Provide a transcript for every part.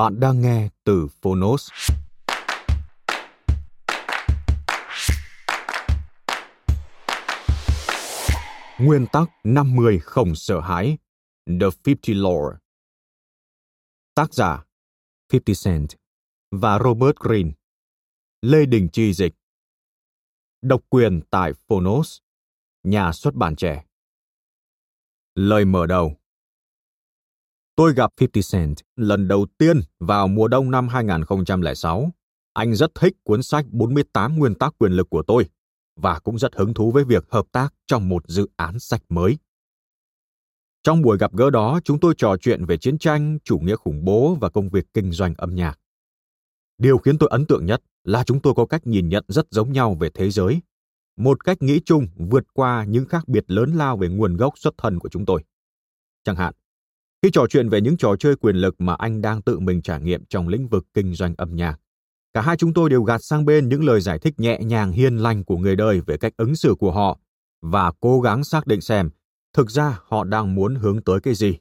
Bạn đang nghe từ Phonos. Nguyên tắc 50 không sợ hãi. The 50 Law. Tác giả 50 Cent và Robert Greene. Lê Đình Chi dịch. Độc quyền tại Phonos, Nhà xuất bản trẻ. Lời mở đầu. Tôi gặp 50 Cent lần đầu tiên vào mùa đông năm 2006. Anh rất thích cuốn sách 48 nguyên tắc quyền lực của tôi và cũng rất hứng thú với việc hợp tác trong một dự án sách mới. Trong buổi gặp gỡ đó, chúng tôi trò chuyện về chiến tranh, chủ nghĩa khủng bố và công việc kinh doanh âm nhạc. Điều khiến tôi ấn tượng nhất là chúng tôi có cách nhìn nhận rất giống nhau về thế giới, một cách nghĩ chung vượt qua những khác biệt lớn lao về nguồn gốc xuất thân của chúng tôi. Chẳng hạn, khi trò chuyện về những trò chơi quyền lực mà anh đang tự mình trải nghiệm trong lĩnh vực kinh doanh âm nhạc, cả hai chúng tôi đều gạt sang bên những lời giải thích nhẹ nhàng hiền lành của người đời về cách ứng xử của họ và cố gắng xác định xem thực ra họ đang muốn hướng tới cái gì.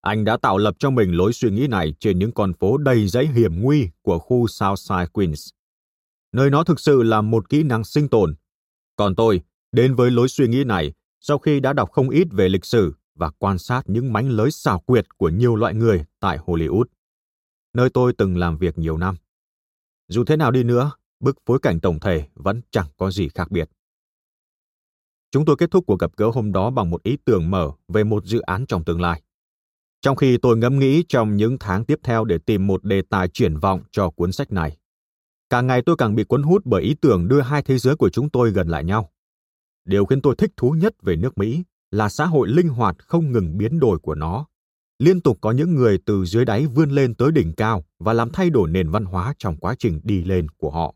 Anh đã tạo lập cho mình lối suy nghĩ này trên những con phố đầy dãy hiểm nguy của khu Southside Queens. Nơi nó thực sự là một kỹ năng sinh tồn. Còn tôi, đến với lối suy nghĩ này sau khi đã đọc không ít về lịch sử và quan sát những mánh lới xảo quyệt của nhiều loại người tại Hollywood, nơi tôi từng làm việc nhiều năm. Dù thế nào đi nữa, bức phối cảnh tổng thể vẫn chẳng có gì khác biệt. Chúng tôi kết thúc cuộc gặp gỡ hôm đó bằng một ý tưởng mở về một dự án trong tương lai. Trong khi tôi ngẫm nghĩ trong những tháng tiếp theo để tìm một đề tài triển vọng cho cuốn sách này, càng ngày tôi càng bị cuốn hút bởi ý tưởng đưa hai thế giới của chúng tôi gần lại nhau. Điều khiến tôi thích thú nhất về nước Mỹ là xã hội linh hoạt không ngừng biến đổi của nó. Liên tục có những người từ dưới đáy vươn lên tới đỉnh cao và làm thay đổi nền văn hóa trong quá trình đi lên của họ.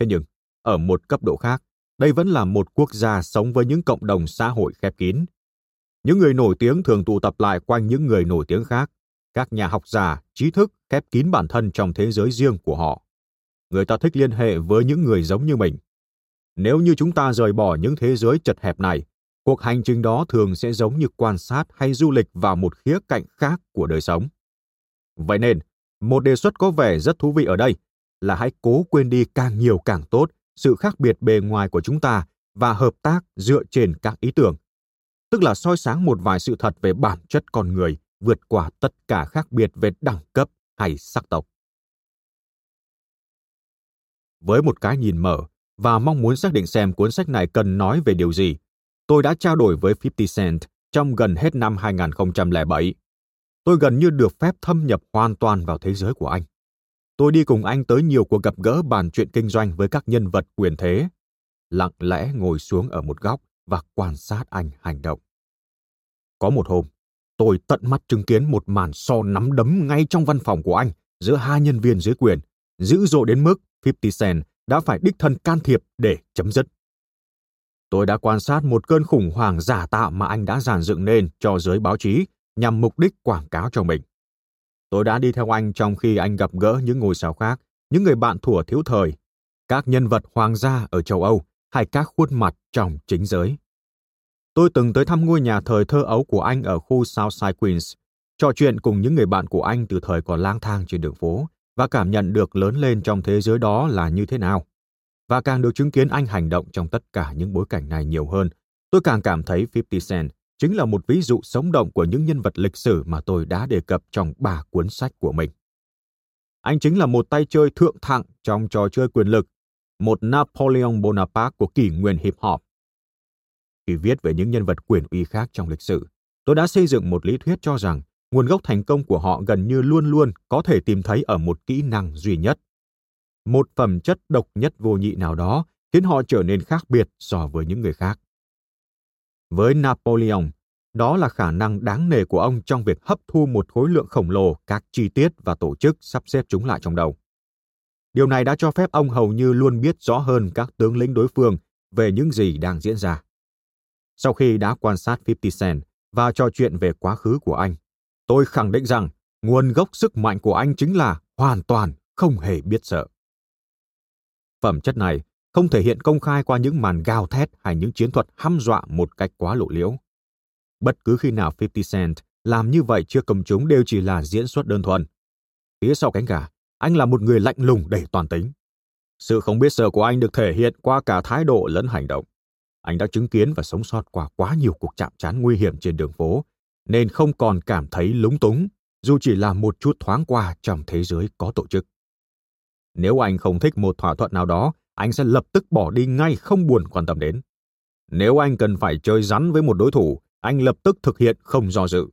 Thế nhưng, ở một cấp độ khác, đây vẫn là một quốc gia sống với những cộng đồng xã hội khép kín. Những người nổi tiếng thường tụ tập lại quanh những người nổi tiếng khác, các nhà học giả, trí thức khép kín bản thân trong thế giới riêng của họ. Người ta thích liên hệ với những người giống như mình. Nếu như chúng ta rời bỏ những thế giới chật hẹp này cuộc hành trình đó thường sẽ giống như quan sát hay du lịch vào một khía cạnh khác của đời sống. Vậy nên, một đề xuất có vẻ rất thú vị ở đây là hãy cố quên đi càng nhiều càng tốt sự khác biệt bề ngoài của chúng ta và hợp tác dựa trên các ý tưởng. Tức là soi sáng một vài sự thật về bản chất con người vượt qua tất cả khác biệt về đẳng cấp hay sắc tộc. Với một cái nhìn mở và mong muốn xác định xem cuốn sách này cần nói về điều gì, tôi đã trao đổi với 50 Cent trong gần hết năm 2007. Tôi gần như được phép thâm nhập hoàn toàn vào thế giới của anh. Tôi đi cùng anh tới nhiều cuộc gặp gỡ bàn chuyện kinh doanh với các nhân vật quyền thế, lặng lẽ ngồi xuống ở một góc và quan sát anh hành động. Có một hôm, tôi tận mắt chứng kiến một màn so nắm đấm ngay trong văn phòng của anh giữa hai nhân viên dưới quyền, dữ dội đến mức 50 Cent đã phải đích thân can thiệp để chấm dứt. Tôi đã quan sát một cơn khủng hoảng giả tạo mà anh đã giàn dựng nên cho giới báo chí nhằm mục đích quảng cáo cho mình. Tôi đã đi theo anh trong khi anh gặp gỡ những ngôi sao khác, những người bạn thủa thiếu thời, các nhân vật hoàng gia ở châu Âu hay các khuôn mặt trong chính giới. Tôi từng tới thăm ngôi nhà thời thơ ấu của anh ở khu Southside Queens, trò chuyện cùng những người bạn của anh từ thời còn lang thang trên đường phố và cảm nhận được lớn lên trong thế giới đó là như thế nào và càng được chứng kiến anh hành động trong tất cả những bối cảnh này nhiều hơn, tôi càng cảm thấy 50 Cent chính là một ví dụ sống động của những nhân vật lịch sử mà tôi đã đề cập trong ba cuốn sách của mình. Anh chính là một tay chơi thượng thặng trong trò chơi quyền lực, một Napoleon Bonaparte của kỷ nguyên hip hop. Khi viết về những nhân vật quyền uy khác trong lịch sử, tôi đã xây dựng một lý thuyết cho rằng nguồn gốc thành công của họ gần như luôn luôn có thể tìm thấy ở một kỹ năng duy nhất. Một phẩm chất độc nhất vô nhị nào đó khiến họ trở nên khác biệt so với những người khác. Với Napoleon, đó là khả năng đáng nề của ông trong việc hấp thu một khối lượng khổng lồ các chi tiết và tổ chức sắp xếp chúng lại trong đầu. Điều này đã cho phép ông hầu như luôn biết rõ hơn các tướng lĩnh đối phương về những gì đang diễn ra. Sau khi đã quan sát 50 Cent và trò chuyện về quá khứ của anh, tôi khẳng định rằng nguồn gốc sức mạnh của anh chính là hoàn toàn không hề biết sợ. Phẩm chất này không thể hiện công khai qua những màn gào thét hay những chiến thuật hăm dọa một cách quá lộ liễu. Bất cứ khi nào 50 Cent làm như vậy trước công chúng đều chỉ là diễn xuất đơn thuần. Phía sau cánh gà, anh là một người lạnh lùng đầy toàn tính. Sự không biết sợ của anh được thể hiện qua cả thái độ lẫn hành động. Anh đã chứng kiến và sống sót qua quá nhiều cuộc chạm trán nguy hiểm trên đường phố, nên không còn cảm thấy lúng túng, dù chỉ là một chút thoáng qua trong thế giới có tổ chức. Nếu anh không thích một thỏa thuận nào đó, anh sẽ lập tức bỏ đi ngay không buồn quan tâm đến. Nếu anh cần phải chơi rắn với một đối thủ, anh lập tức thực hiện không do dự.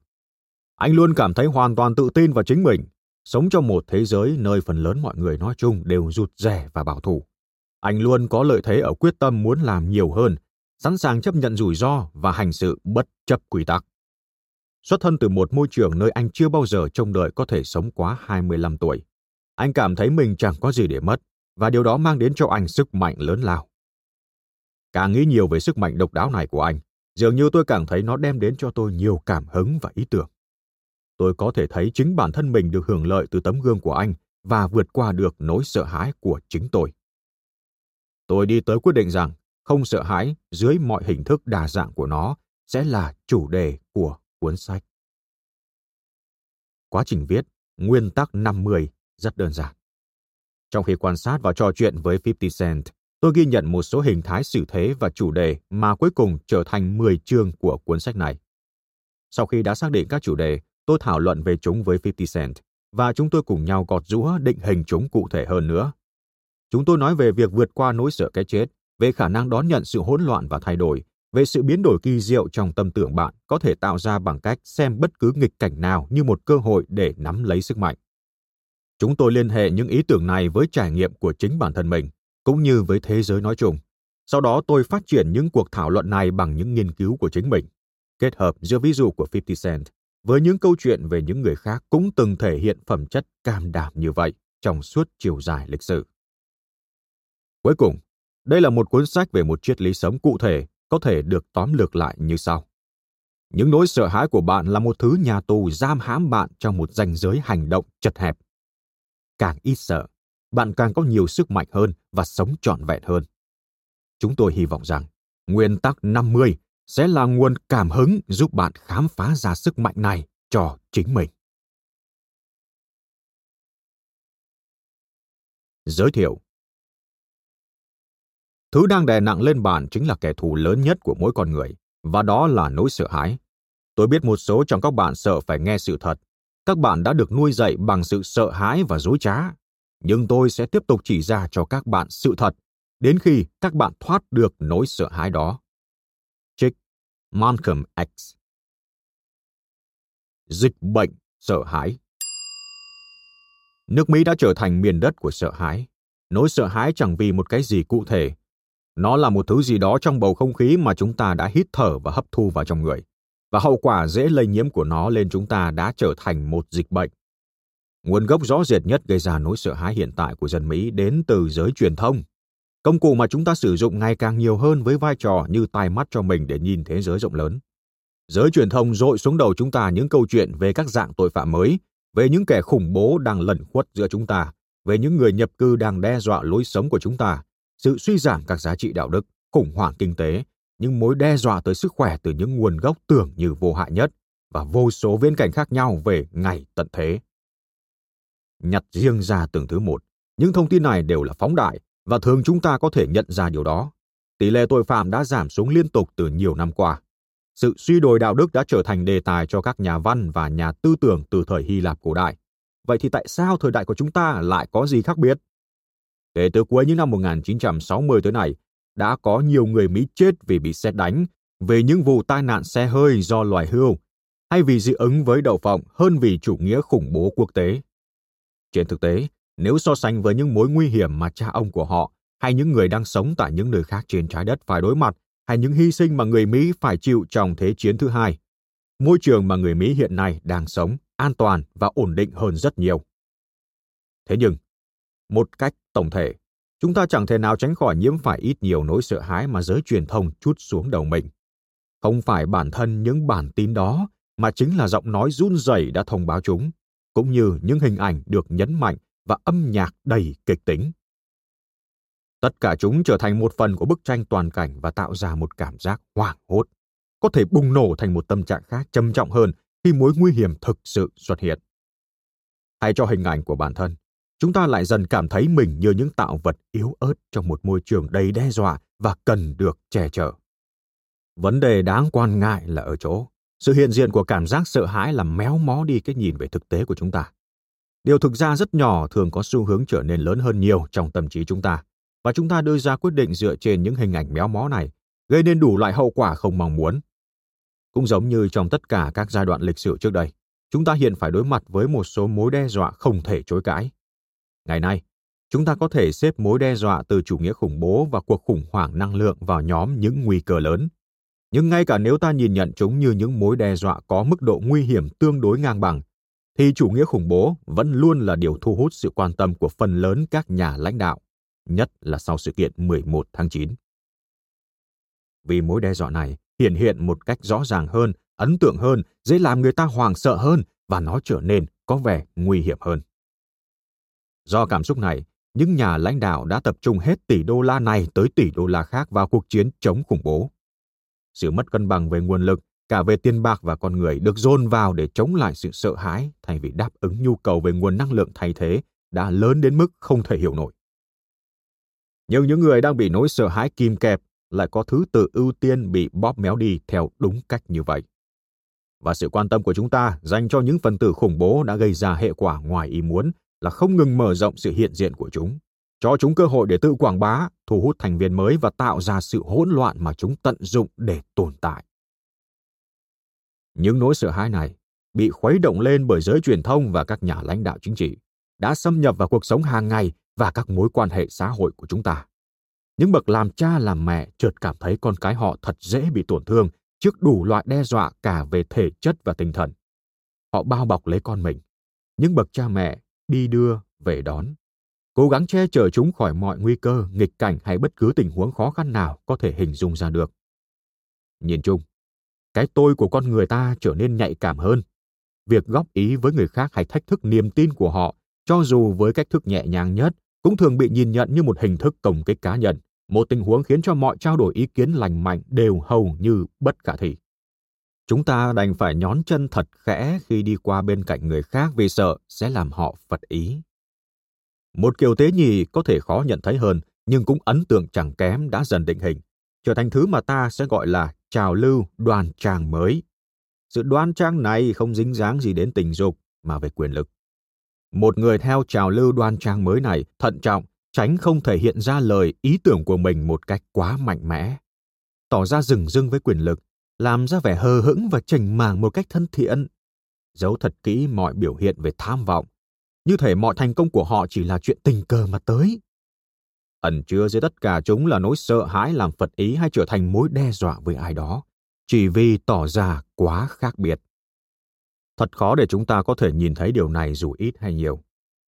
Anh luôn cảm thấy hoàn toàn tự tin vào chính mình, sống trong một thế giới nơi phần lớn mọi người nói chung đều rụt rẻ và bảo thủ. Anh luôn có lợi thế ở quyết tâm muốn làm nhiều hơn, sẵn sàng chấp nhận rủi ro và hành sự bất chấp quy tắc. Xuất thân từ một môi trường nơi anh chưa bao giờ trông đợi có thể sống quá 25 tuổi. Anh cảm thấy mình chẳng có gì để mất, và điều đó mang đến cho anh sức mạnh lớn lao. Càng nghĩ nhiều về sức mạnh độc đáo này của anh, dường như tôi càng thấy nó đem đến cho tôi nhiều cảm hứng và ý tưởng. Tôi có thể thấy chính bản thân mình được hưởng lợi từ tấm gương của anh và vượt qua được nỗi sợ hãi của chính tôi. Tôi đi tới quyết định rằng không sợ hãi dưới mọi hình thức đa dạng của nó sẽ là chủ đề của cuốn sách. Quá trình viết, nguyên tắc 50 rất đơn giản. Trong khi quan sát và trò chuyện với 50 Cent, tôi ghi nhận một số hình thái xử thế và chủ đề mà cuối cùng trở thành 10 chương của cuốn sách này. Sau khi đã xác định các chủ đề, tôi thảo luận về chúng với 50 Cent và chúng tôi cùng nhau gọt rũa định hình chúng cụ thể hơn nữa. Chúng tôi nói về việc vượt qua nỗi sợ cái chết, về khả năng đón nhận sự hỗn loạn và thay đổi, về sự biến đổi kỳ diệu trong tâm tưởng bạn có thể tạo ra bằng cách xem bất cứ nghịch cảnh nào như một cơ hội để nắm lấy sức mạnh. Chúng tôi liên hệ những ý tưởng này với trải nghiệm của chính bản thân mình, cũng như với thế giới nói chung. Sau đó tôi phát triển những cuộc thảo luận này bằng những nghiên cứu của chính mình, kết hợp giữa ví dụ của 50 Cent với những câu chuyện về những người khác cũng từng thể hiện phẩm chất cam đảm như vậy trong suốt chiều dài lịch sử. Cuối cùng, đây là một cuốn sách về một triết lý sống cụ thể có thể được tóm lược lại như sau. Những nỗi sợ hãi của bạn là một thứ nhà tù giam hãm bạn trong một ranh giới hành động chật hẹp càng ít sợ, bạn càng có nhiều sức mạnh hơn và sống trọn vẹn hơn. Chúng tôi hy vọng rằng nguyên tắc 50 sẽ là nguồn cảm hứng giúp bạn khám phá ra sức mạnh này cho chính mình. Giới thiệu Thứ đang đè nặng lên bạn chính là kẻ thù lớn nhất của mỗi con người, và đó là nỗi sợ hãi. Tôi biết một số trong các bạn sợ phải nghe sự thật, các bạn đã được nuôi dạy bằng sự sợ hãi và dối trá. Nhưng tôi sẽ tiếp tục chỉ ra cho các bạn sự thật, đến khi các bạn thoát được nỗi sợ hãi đó. Trích malcolm x. Dịch bệnh, sợ hãi. Nước mỹ đã trở thành miền đất của sợ hãi. Nỗi sợ hãi chẳng vì một cái gì cụ thể. Nó là một thứ gì đó trong bầu không khí mà chúng ta đã hít thở và hấp thu vào trong người và hậu quả dễ lây nhiễm của nó lên chúng ta đã trở thành một dịch bệnh. Nguồn gốc rõ rệt nhất gây ra nỗi sợ hãi hiện tại của dân Mỹ đến từ giới truyền thông. Công cụ mà chúng ta sử dụng ngày càng nhiều hơn với vai trò như tai mắt cho mình để nhìn thế giới rộng lớn. Giới truyền thông dội xuống đầu chúng ta những câu chuyện về các dạng tội phạm mới, về những kẻ khủng bố đang lẩn khuất giữa chúng ta, về những người nhập cư đang đe dọa lối sống của chúng ta, sự suy giảm các giá trị đạo đức, khủng hoảng kinh tế, những mối đe dọa tới sức khỏe từ những nguồn gốc tưởng như vô hại nhất và vô số viễn cảnh khác nhau về ngày tận thế. Nhặt riêng ra từng thứ một, những thông tin này đều là phóng đại và thường chúng ta có thể nhận ra điều đó. Tỷ lệ tội phạm đã giảm xuống liên tục từ nhiều năm qua. Sự suy đồi đạo đức đã trở thành đề tài cho các nhà văn và nhà tư tưởng từ thời Hy Lạp cổ đại. Vậy thì tại sao thời đại của chúng ta lại có gì khác biệt? Kể từ cuối những năm 1960 tới nay, đã có nhiều người Mỹ chết vì bị xét đánh, về những vụ tai nạn xe hơi do loài hươu, hay vì dị ứng với đậu phộng hơn vì chủ nghĩa khủng bố quốc tế. Trên thực tế, nếu so sánh với những mối nguy hiểm mà cha ông của họ hay những người đang sống tại những nơi khác trên trái đất phải đối mặt hay những hy sinh mà người Mỹ phải chịu trong Thế chiến thứ hai, môi trường mà người Mỹ hiện nay đang sống an toàn và ổn định hơn rất nhiều. Thế nhưng, một cách tổng thể, chúng ta chẳng thể nào tránh khỏi nhiễm phải ít nhiều nỗi sợ hãi mà giới truyền thông chút xuống đầu mình. Không phải bản thân những bản tin đó, mà chính là giọng nói run rẩy đã thông báo chúng, cũng như những hình ảnh được nhấn mạnh và âm nhạc đầy kịch tính. Tất cả chúng trở thành một phần của bức tranh toàn cảnh và tạo ra một cảm giác hoảng hốt, có thể bùng nổ thành một tâm trạng khác trầm trọng hơn khi mối nguy hiểm thực sự xuất hiện. Hay cho hình ảnh của bản thân, chúng ta lại dần cảm thấy mình như những tạo vật yếu ớt trong một môi trường đầy đe dọa và cần được che chở. Vấn đề đáng quan ngại là ở chỗ, sự hiện diện của cảm giác sợ hãi làm méo mó đi cái nhìn về thực tế của chúng ta. Điều thực ra rất nhỏ thường có xu hướng trở nên lớn hơn nhiều trong tâm trí chúng ta, và chúng ta đưa ra quyết định dựa trên những hình ảnh méo mó này, gây nên đủ loại hậu quả không mong muốn. Cũng giống như trong tất cả các giai đoạn lịch sử trước đây, chúng ta hiện phải đối mặt với một số mối đe dọa không thể chối cãi. Ngày nay, chúng ta có thể xếp mối đe dọa từ chủ nghĩa khủng bố và cuộc khủng hoảng năng lượng vào nhóm những nguy cơ lớn. Nhưng ngay cả nếu ta nhìn nhận chúng như những mối đe dọa có mức độ nguy hiểm tương đối ngang bằng, thì chủ nghĩa khủng bố vẫn luôn là điều thu hút sự quan tâm của phần lớn các nhà lãnh đạo, nhất là sau sự kiện 11 tháng 9. Vì mối đe dọa này hiện hiện một cách rõ ràng hơn, ấn tượng hơn, dễ làm người ta hoảng sợ hơn và nó trở nên có vẻ nguy hiểm hơn. Do cảm xúc này, những nhà lãnh đạo đã tập trung hết tỷ đô la này tới tỷ đô la khác vào cuộc chiến chống khủng bố. Sự mất cân bằng về nguồn lực, cả về tiền bạc và con người được dồn vào để chống lại sự sợ hãi thay vì đáp ứng nhu cầu về nguồn năng lượng thay thế đã lớn đến mức không thể hiểu nổi. Nhưng những người đang bị nỗi sợ hãi kìm kẹp lại có thứ tự ưu tiên bị bóp méo đi theo đúng cách như vậy. Và sự quan tâm của chúng ta dành cho những phần tử khủng bố đã gây ra hệ quả ngoài ý muốn là không ngừng mở rộng sự hiện diện của chúng, cho chúng cơ hội để tự quảng bá, thu hút thành viên mới và tạo ra sự hỗn loạn mà chúng tận dụng để tồn tại. Những nỗi sợ hãi này bị khuấy động lên bởi giới truyền thông và các nhà lãnh đạo chính trị, đã xâm nhập vào cuộc sống hàng ngày và các mối quan hệ xã hội của chúng ta. Những bậc làm cha làm mẹ chợt cảm thấy con cái họ thật dễ bị tổn thương trước đủ loại đe dọa cả về thể chất và tinh thần. Họ bao bọc lấy con mình. Những bậc cha mẹ đi đưa, về đón. Cố gắng che chở chúng khỏi mọi nguy cơ, nghịch cảnh hay bất cứ tình huống khó khăn nào có thể hình dung ra được. Nhìn chung, cái tôi của con người ta trở nên nhạy cảm hơn. Việc góp ý với người khác hay thách thức niềm tin của họ, cho dù với cách thức nhẹ nhàng nhất, cũng thường bị nhìn nhận như một hình thức công kích cá nhân, một tình huống khiến cho mọi trao đổi ý kiến lành mạnh đều hầu như bất khả thi. Chúng ta đành phải nhón chân thật khẽ khi đi qua bên cạnh người khác vì sợ sẽ làm họ phật ý. Một kiểu tế nhì có thể khó nhận thấy hơn, nhưng cũng ấn tượng chẳng kém đã dần định hình, trở thành thứ mà ta sẽ gọi là trào lưu đoan trang mới. Sự đoan trang này không dính dáng gì đến tình dục, mà về quyền lực. Một người theo trào lưu đoan trang mới này thận trọng, tránh không thể hiện ra lời ý tưởng của mình một cách quá mạnh mẽ. Tỏ ra rừng rưng với quyền lực, làm ra vẻ hờ hững và chỉnh màng một cách thân thiện. Giấu thật kỹ mọi biểu hiện về tham vọng, như thể mọi thành công của họ chỉ là chuyện tình cờ mà tới. Ẩn chứa dưới tất cả chúng là nỗi sợ hãi làm phật ý hay trở thành mối đe dọa với ai đó, chỉ vì tỏ ra quá khác biệt. Thật khó để chúng ta có thể nhìn thấy điều này dù ít hay nhiều.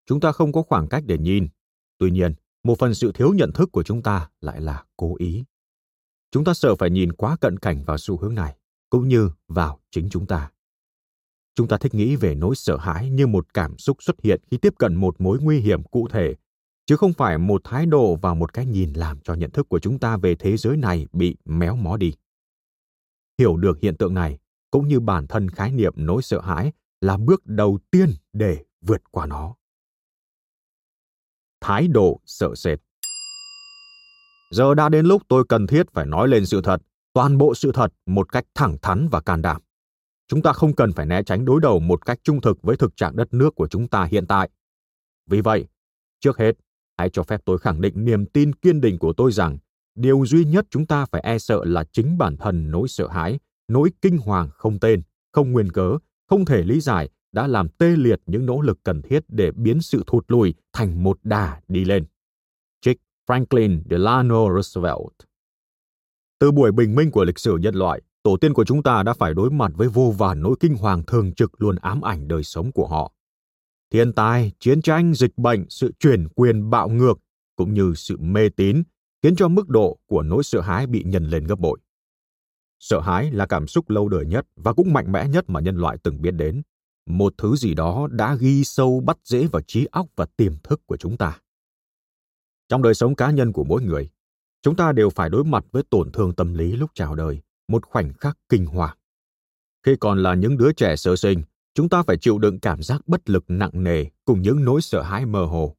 Chúng ta không có khoảng cách để nhìn. Tuy nhiên, một phần sự thiếu nhận thức của chúng ta lại là cố ý. Chúng ta sợ phải nhìn quá cận cảnh vào xu hướng này, cũng như vào chính chúng ta. Chúng ta thích nghĩ về nỗi sợ hãi như một cảm xúc xuất hiện khi tiếp cận một mối nguy hiểm cụ thể, chứ không phải một thái độ và một cái nhìn làm cho nhận thức của chúng ta về thế giới này bị méo mó đi. Hiểu được hiện tượng này, cũng như bản thân khái niệm nỗi sợ hãi là bước đầu tiên để vượt qua nó. Thái độ sợ sệt Giờ đã đến lúc tôi cần thiết phải nói lên sự thật, toàn bộ sự thật một cách thẳng thắn và can đảm. Chúng ta không cần phải né tránh đối đầu một cách trung thực với thực trạng đất nước của chúng ta hiện tại. Vì vậy, trước hết, hãy cho phép tôi khẳng định niềm tin kiên định của tôi rằng điều duy nhất chúng ta phải e sợ là chính bản thân nỗi sợ hãi, nỗi kinh hoàng không tên, không nguyên cớ, không thể lý giải đã làm tê liệt những nỗ lực cần thiết để biến sự thụt lùi thành một đà đi lên. Franklin Delano Roosevelt Từ buổi bình minh của lịch sử nhân loại, tổ tiên của chúng ta đã phải đối mặt với vô vàn nỗi kinh hoàng thường trực luôn ám ảnh đời sống của họ. Thiên tai, chiến tranh, dịch bệnh, sự chuyển quyền bạo ngược cũng như sự mê tín khiến cho mức độ của nỗi sợ hãi bị nhân lên gấp bội. Sợ hãi là cảm xúc lâu đời nhất và cũng mạnh mẽ nhất mà nhân loại từng biết đến. Một thứ gì đó đã ghi sâu bắt dễ vào trí óc và tiềm thức của chúng ta. Trong đời sống cá nhân của mỗi người, chúng ta đều phải đối mặt với tổn thương tâm lý lúc chào đời, một khoảnh khắc kinh hoàng. Khi còn là những đứa trẻ sơ sinh, chúng ta phải chịu đựng cảm giác bất lực nặng nề cùng những nỗi sợ hãi mơ hồ.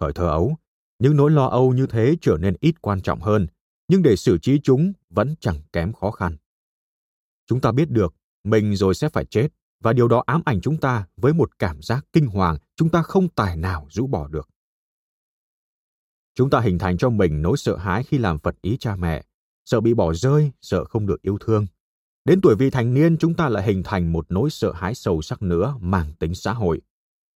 Thời thơ ấu, những nỗi lo âu như thế trở nên ít quan trọng hơn, nhưng để xử trí chúng vẫn chẳng kém khó khăn. Chúng ta biết được mình rồi sẽ phải chết và điều đó ám ảnh chúng ta với một cảm giác kinh hoàng chúng ta không tài nào rũ bỏ được. Chúng ta hình thành cho mình nỗi sợ hãi khi làm phật ý cha mẹ, sợ bị bỏ rơi, sợ không được yêu thương. Đến tuổi vị thành niên chúng ta lại hình thành một nỗi sợ hãi sâu sắc nữa mang tính xã hội.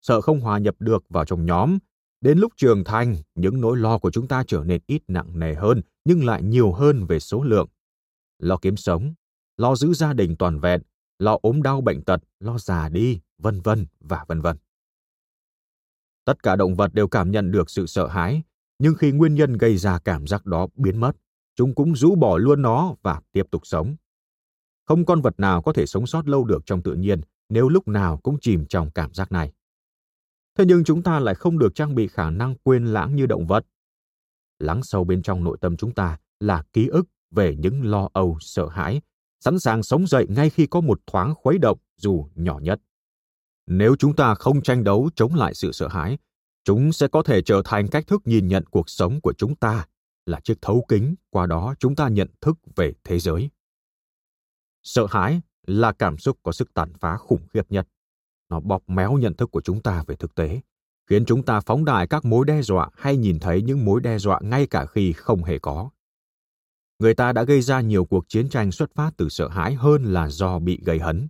Sợ không hòa nhập được vào trong nhóm. Đến lúc trưởng thành, những nỗi lo của chúng ta trở nên ít nặng nề hơn nhưng lại nhiều hơn về số lượng. Lo kiếm sống, lo giữ gia đình toàn vẹn, lo ốm đau bệnh tật, lo già đi, vân vân và vân vân. Tất cả động vật đều cảm nhận được sự sợ hãi, nhưng khi nguyên nhân gây ra cảm giác đó biến mất, chúng cũng rũ bỏ luôn nó và tiếp tục sống. Không con vật nào có thể sống sót lâu được trong tự nhiên nếu lúc nào cũng chìm trong cảm giác này. Thế nhưng chúng ta lại không được trang bị khả năng quên lãng như động vật. Lắng sâu bên trong nội tâm chúng ta là ký ức về những lo âu, sợ hãi, sẵn sàng sống dậy ngay khi có một thoáng khuấy động dù nhỏ nhất. Nếu chúng ta không tranh đấu chống lại sự sợ hãi, chúng sẽ có thể trở thành cách thức nhìn nhận cuộc sống của chúng ta, là chiếc thấu kính, qua đó chúng ta nhận thức về thế giới. Sợ hãi là cảm xúc có sức tàn phá khủng khiếp nhất. Nó bóp méo nhận thức của chúng ta về thực tế, khiến chúng ta phóng đại các mối đe dọa hay nhìn thấy những mối đe dọa ngay cả khi không hề có. Người ta đã gây ra nhiều cuộc chiến tranh xuất phát từ sợ hãi hơn là do bị gây hấn.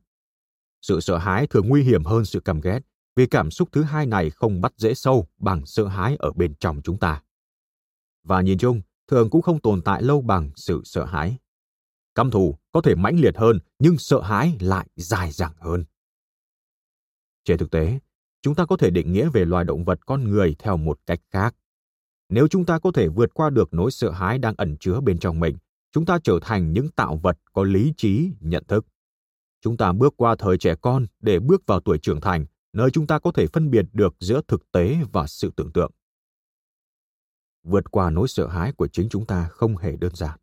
Sự sợ hãi thường nguy hiểm hơn sự căm ghét vì cảm xúc thứ hai này không bắt dễ sâu bằng sợ hãi ở bên trong chúng ta và nhìn chung thường cũng không tồn tại lâu bằng sự sợ hãi. Căm thù có thể mãnh liệt hơn nhưng sợ hãi lại dài dẳng hơn. Trên thực tế, chúng ta có thể định nghĩa về loài động vật con người theo một cách khác. Nếu chúng ta có thể vượt qua được nỗi sợ hãi đang ẩn chứa bên trong mình, chúng ta trở thành những tạo vật có lý trí, nhận thức. Chúng ta bước qua thời trẻ con để bước vào tuổi trưởng thành, nơi chúng ta có thể phân biệt được giữa thực tế và sự tưởng tượng vượt qua nỗi sợ hãi của chính chúng ta không hề đơn giản.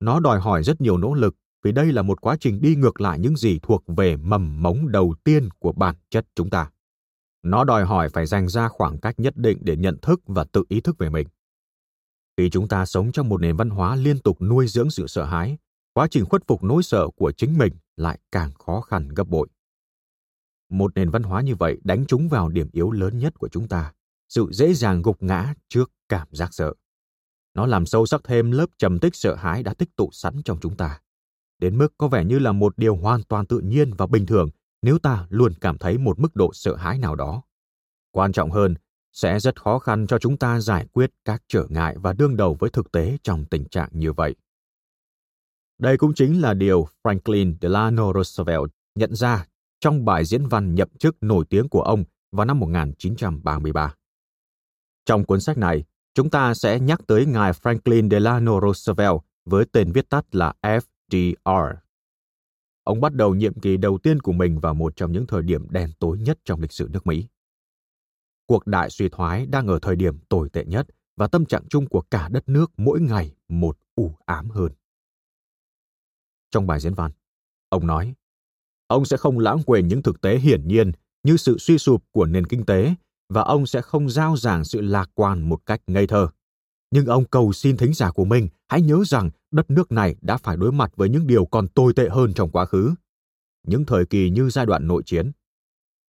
Nó đòi hỏi rất nhiều nỗ lực vì đây là một quá trình đi ngược lại những gì thuộc về mầm mống đầu tiên của bản chất chúng ta. Nó đòi hỏi phải dành ra khoảng cách nhất định để nhận thức và tự ý thức về mình. Khi chúng ta sống trong một nền văn hóa liên tục nuôi dưỡng sự sợ hãi, quá trình khuất phục nỗi sợ của chính mình lại càng khó khăn gấp bội. Một nền văn hóa như vậy đánh trúng vào điểm yếu lớn nhất của chúng ta, sự dễ dàng gục ngã trước cảm giác sợ. Nó làm sâu sắc thêm lớp trầm tích sợ hãi đã tích tụ sẵn trong chúng ta. Đến mức có vẻ như là một điều hoàn toàn tự nhiên và bình thường nếu ta luôn cảm thấy một mức độ sợ hãi nào đó. Quan trọng hơn, sẽ rất khó khăn cho chúng ta giải quyết các trở ngại và đương đầu với thực tế trong tình trạng như vậy. Đây cũng chính là điều Franklin Delano Roosevelt nhận ra trong bài diễn văn nhậm chức nổi tiếng của ông vào năm 1933. Trong cuốn sách này, chúng ta sẽ nhắc tới ngài Franklin Delano Roosevelt với tên viết tắt là FDR. Ông bắt đầu nhiệm kỳ đầu tiên của mình vào một trong những thời điểm đen tối nhất trong lịch sử nước Mỹ. Cuộc đại suy thoái đang ở thời điểm tồi tệ nhất và tâm trạng chung của cả đất nước mỗi ngày một u ám hơn. Trong bài diễn văn, ông nói, ông sẽ không lãng quên những thực tế hiển nhiên như sự suy sụp của nền kinh tế và ông sẽ không giao giảng sự lạc quan một cách ngây thơ. nhưng ông cầu xin thính giả của mình hãy nhớ rằng đất nước này đã phải đối mặt với những điều còn tồi tệ hơn trong quá khứ. Những thời kỳ như giai đoạn nội chiến.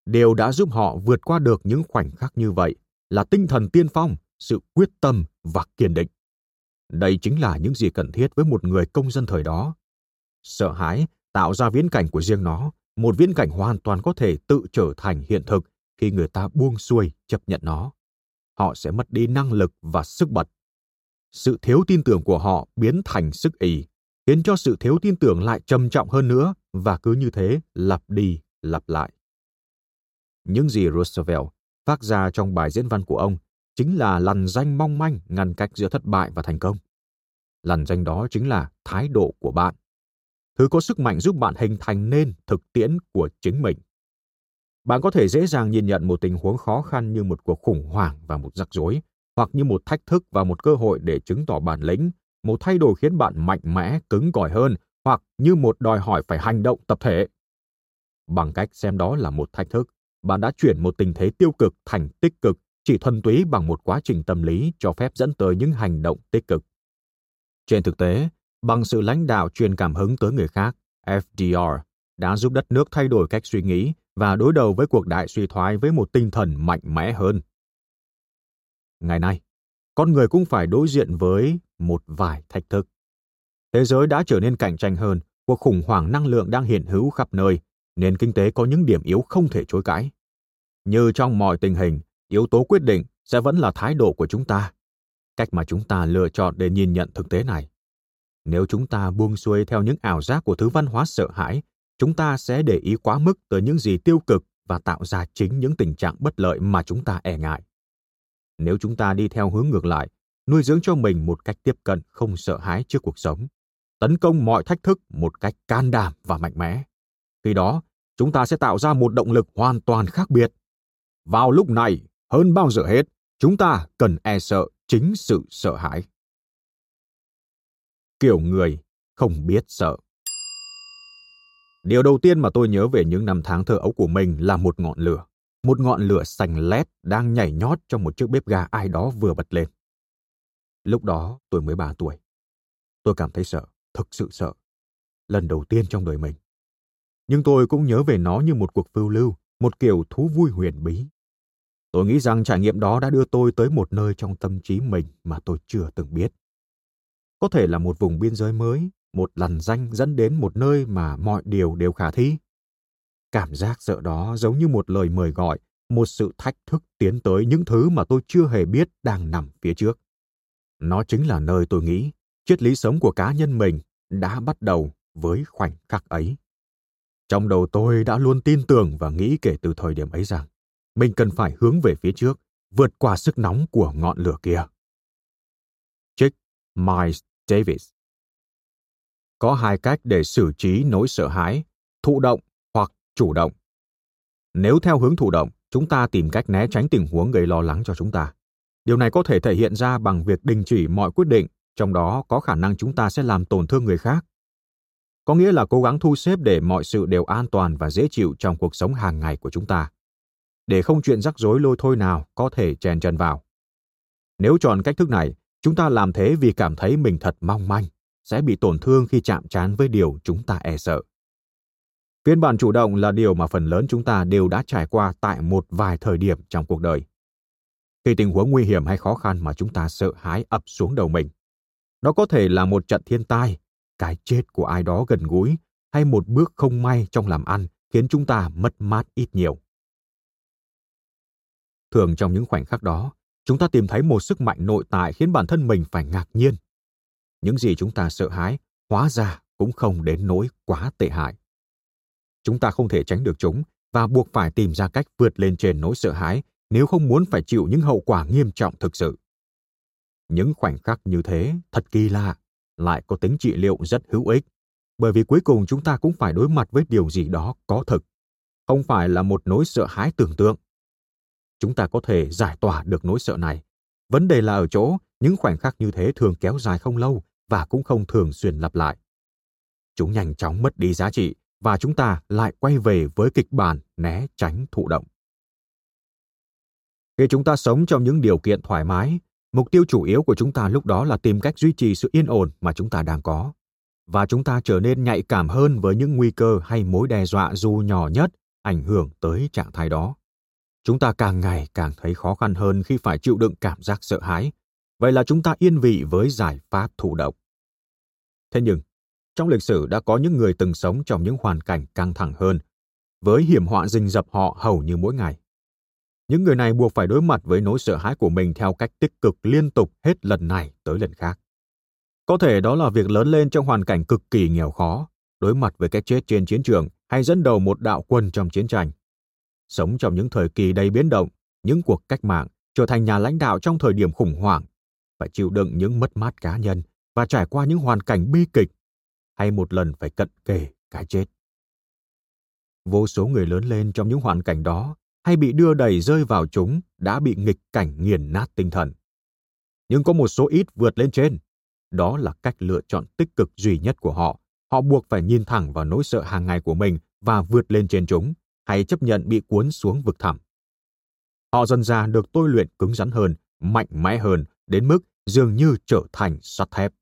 Điều đã giúp họ vượt qua được những khoảnh khắc như vậy là tinh thần tiên phong, sự quyết tâm và kiên định. Đây chính là những gì cần thiết với một người công dân thời đó. Sợ hãi tạo ra viễn cảnh của riêng nó, một viễn cảnh hoàn toàn có thể tự trở thành hiện thực khi người ta buông xuôi chấp nhận nó. Họ sẽ mất đi năng lực và sức bật. Sự thiếu tin tưởng của họ biến thành sức ỉ, khiến cho sự thiếu tin tưởng lại trầm trọng hơn nữa và cứ như thế lặp đi lặp lại. Những gì Roosevelt phát ra trong bài diễn văn của ông chính là lằn danh mong manh ngăn cách giữa thất bại và thành công. Lằn danh đó chính là thái độ của bạn. Thứ có sức mạnh giúp bạn hình thành nên thực tiễn của chính mình. Bạn có thể dễ dàng nhìn nhận một tình huống khó khăn như một cuộc khủng hoảng và một rắc rối, hoặc như một thách thức và một cơ hội để chứng tỏ bản lĩnh, một thay đổi khiến bạn mạnh mẽ, cứng cỏi hơn, hoặc như một đòi hỏi phải hành động tập thể. Bằng cách xem đó là một thách thức, bạn đã chuyển một tình thế tiêu cực thành tích cực chỉ thuần túy bằng một quá trình tâm lý cho phép dẫn tới những hành động tích cực. Trên thực tế, bằng sự lãnh đạo truyền cảm hứng tới người khác, FDR đã giúp đất nước thay đổi cách suy nghĩ và đối đầu với cuộc đại suy thoái với một tinh thần mạnh mẽ hơn. Ngày nay, con người cũng phải đối diện với một vài thách thức. Thế giới đã trở nên cạnh tranh hơn, cuộc khủng hoảng năng lượng đang hiện hữu khắp nơi, nền kinh tế có những điểm yếu không thể chối cãi. Như trong mọi tình hình, yếu tố quyết định sẽ vẫn là thái độ của chúng ta cách mà chúng ta lựa chọn để nhìn nhận thực tế này nếu chúng ta buông xuôi theo những ảo giác của thứ văn hóa sợ hãi, chúng ta sẽ để ý quá mức tới những gì tiêu cực và tạo ra chính những tình trạng bất lợi mà chúng ta e ngại. Nếu chúng ta đi theo hướng ngược lại, nuôi dưỡng cho mình một cách tiếp cận không sợ hãi trước cuộc sống, tấn công mọi thách thức một cách can đảm và mạnh mẽ, khi đó chúng ta sẽ tạo ra một động lực hoàn toàn khác biệt. Vào lúc này, hơn bao giờ hết, chúng ta cần e sợ chính sự sợ hãi kiểu người không biết sợ. Điều đầu tiên mà tôi nhớ về những năm tháng thơ ấu của mình là một ngọn lửa. Một ngọn lửa xanh lét đang nhảy nhót trong một chiếc bếp ga ai đó vừa bật lên. Lúc đó tôi mới ba tuổi. Tôi cảm thấy sợ, thực sự sợ. Lần đầu tiên trong đời mình. Nhưng tôi cũng nhớ về nó như một cuộc phiêu lưu, một kiểu thú vui huyền bí. Tôi nghĩ rằng trải nghiệm đó đã đưa tôi tới một nơi trong tâm trí mình mà tôi chưa từng biết. Có thể là một vùng biên giới mới, một lằn danh dẫn đến một nơi mà mọi điều đều khả thi. Cảm giác sợ đó giống như một lời mời gọi, một sự thách thức tiến tới những thứ mà tôi chưa hề biết đang nằm phía trước. Nó chính là nơi tôi nghĩ triết lý sống của cá nhân mình đã bắt đầu với khoảnh khắc ấy. Trong đầu tôi đã luôn tin tưởng và nghĩ kể từ thời điểm ấy rằng mình cần phải hướng về phía trước, vượt qua sức nóng của ngọn lửa kia. Trích Miles Davis Có hai cách để xử trí nỗi sợ hãi, thụ động hoặc chủ động. Nếu theo hướng thụ động, chúng ta tìm cách né tránh tình huống gây lo lắng cho chúng ta. Điều này có thể thể hiện ra bằng việc đình chỉ mọi quyết định, trong đó có khả năng chúng ta sẽ làm tổn thương người khác. Có nghĩa là cố gắng thu xếp để mọi sự đều an toàn và dễ chịu trong cuộc sống hàng ngày của chúng ta để không chuyện rắc rối lôi thôi nào có thể chèn chân vào. Nếu chọn cách thức này, chúng ta làm thế vì cảm thấy mình thật mong manh, sẽ bị tổn thương khi chạm trán với điều chúng ta e sợ. Phiên bản chủ động là điều mà phần lớn chúng ta đều đã trải qua tại một vài thời điểm trong cuộc đời. Khi tình huống nguy hiểm hay khó khăn mà chúng ta sợ hãi ập xuống đầu mình. Nó có thể là một trận thiên tai, cái chết của ai đó gần gũi hay một bước không may trong làm ăn khiến chúng ta mất mát ít nhiều. Thường trong những khoảnh khắc đó, chúng ta tìm thấy một sức mạnh nội tại khiến bản thân mình phải ngạc nhiên. Những gì chúng ta sợ hãi, hóa ra cũng không đến nỗi quá tệ hại. Chúng ta không thể tránh được chúng và buộc phải tìm ra cách vượt lên trên nỗi sợ hãi nếu không muốn phải chịu những hậu quả nghiêm trọng thực sự. Những khoảnh khắc như thế thật kỳ lạ, lại có tính trị liệu rất hữu ích, bởi vì cuối cùng chúng ta cũng phải đối mặt với điều gì đó có thực, không phải là một nỗi sợ hãi tưởng tượng chúng ta có thể giải tỏa được nỗi sợ này. Vấn đề là ở chỗ, những khoảnh khắc như thế thường kéo dài không lâu và cũng không thường xuyên lặp lại. Chúng nhanh chóng mất đi giá trị và chúng ta lại quay về với kịch bản né tránh thụ động. Khi chúng ta sống trong những điều kiện thoải mái, Mục tiêu chủ yếu của chúng ta lúc đó là tìm cách duy trì sự yên ổn mà chúng ta đang có. Và chúng ta trở nên nhạy cảm hơn với những nguy cơ hay mối đe dọa dù nhỏ nhất ảnh hưởng tới trạng thái đó. Chúng ta càng ngày càng thấy khó khăn hơn khi phải chịu đựng cảm giác sợ hãi. Vậy là chúng ta yên vị với giải pháp thụ động. Thế nhưng, trong lịch sử đã có những người từng sống trong những hoàn cảnh căng thẳng hơn, với hiểm họa rình rập họ hầu như mỗi ngày. Những người này buộc phải đối mặt với nỗi sợ hãi của mình theo cách tích cực liên tục hết lần này tới lần khác. Có thể đó là việc lớn lên trong hoàn cảnh cực kỳ nghèo khó, đối mặt với cái chết trên chiến trường hay dẫn đầu một đạo quân trong chiến tranh. Sống trong những thời kỳ đầy biến động, những cuộc cách mạng, trở thành nhà lãnh đạo trong thời điểm khủng hoảng, phải chịu đựng những mất mát cá nhân và trải qua những hoàn cảnh bi kịch, hay một lần phải cận kề cái chết. Vô số người lớn lên trong những hoàn cảnh đó hay bị đưa đẩy rơi vào chúng đã bị nghịch cảnh nghiền nát tinh thần. Nhưng có một số ít vượt lên trên. Đó là cách lựa chọn tích cực duy nhất của họ. Họ buộc phải nhìn thẳng vào nỗi sợ hàng ngày của mình và vượt lên trên chúng, hay chấp nhận bị cuốn xuống vực thẳm. Họ dần ra được tôi luyện cứng rắn hơn, mạnh mẽ hơn, đến mức dường như trở thành sắt thép.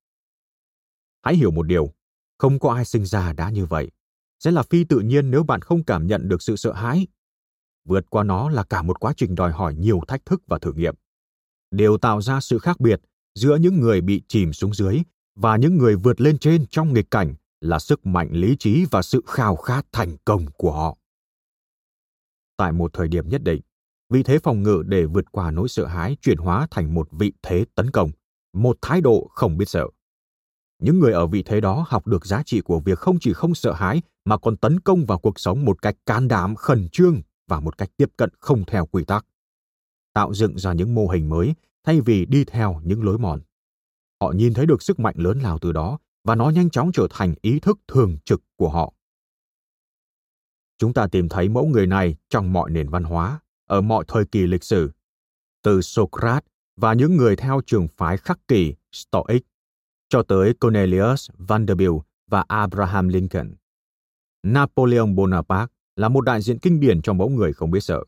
Hãy hiểu một điều, không có ai sinh ra đã như vậy. Sẽ là phi tự nhiên nếu bạn không cảm nhận được sự sợ hãi vượt qua nó là cả một quá trình đòi hỏi nhiều thách thức và thử nghiệm đều tạo ra sự khác biệt giữa những người bị chìm xuống dưới và những người vượt lên trên trong nghịch cảnh là sức mạnh lý trí và sự khao khát thành công của họ tại một thời điểm nhất định. Vị thế phòng ngự để vượt qua nỗi sợ hãi chuyển hóa thành một vị thế tấn công, một thái độ không biết sợ. Những người ở vị thế đó học được giá trị của việc không chỉ không sợ hãi mà còn tấn công vào cuộc sống một cách can đảm, khẩn trương và một cách tiếp cận không theo quy tắc. Tạo dựng ra những mô hình mới thay vì đi theo những lối mòn. Họ nhìn thấy được sức mạnh lớn lao từ đó và nó nhanh chóng trở thành ý thức thường trực của họ chúng ta tìm thấy mẫu người này trong mọi nền văn hóa, ở mọi thời kỳ lịch sử từ socrates và những người theo trường phái khắc kỷ stoic cho tới cornelius vanderbilt và abraham lincoln napoleon bonaparte là một đại diện kinh điển cho mẫu người không biết sợ.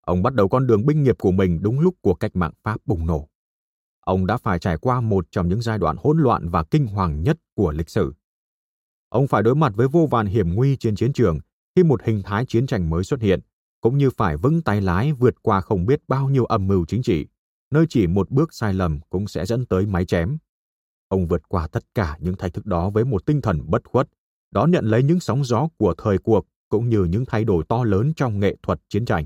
Ông bắt đầu con đường binh nghiệp của mình đúng lúc cuộc cách mạng Pháp bùng nổ. Ông đã phải trải qua một trong những giai đoạn hỗn loạn và kinh hoàng nhất của lịch sử. Ông phải đối mặt với vô vàn hiểm nguy trên chiến trường khi một hình thái chiến tranh mới xuất hiện, cũng như phải vững tay lái vượt qua không biết bao nhiêu âm mưu chính trị, nơi chỉ một bước sai lầm cũng sẽ dẫn tới máy chém. Ông vượt qua tất cả những thách thức đó với một tinh thần bất khuất, đón nhận lấy những sóng gió của thời cuộc cũng như những thay đổi to lớn trong nghệ thuật chiến tranh.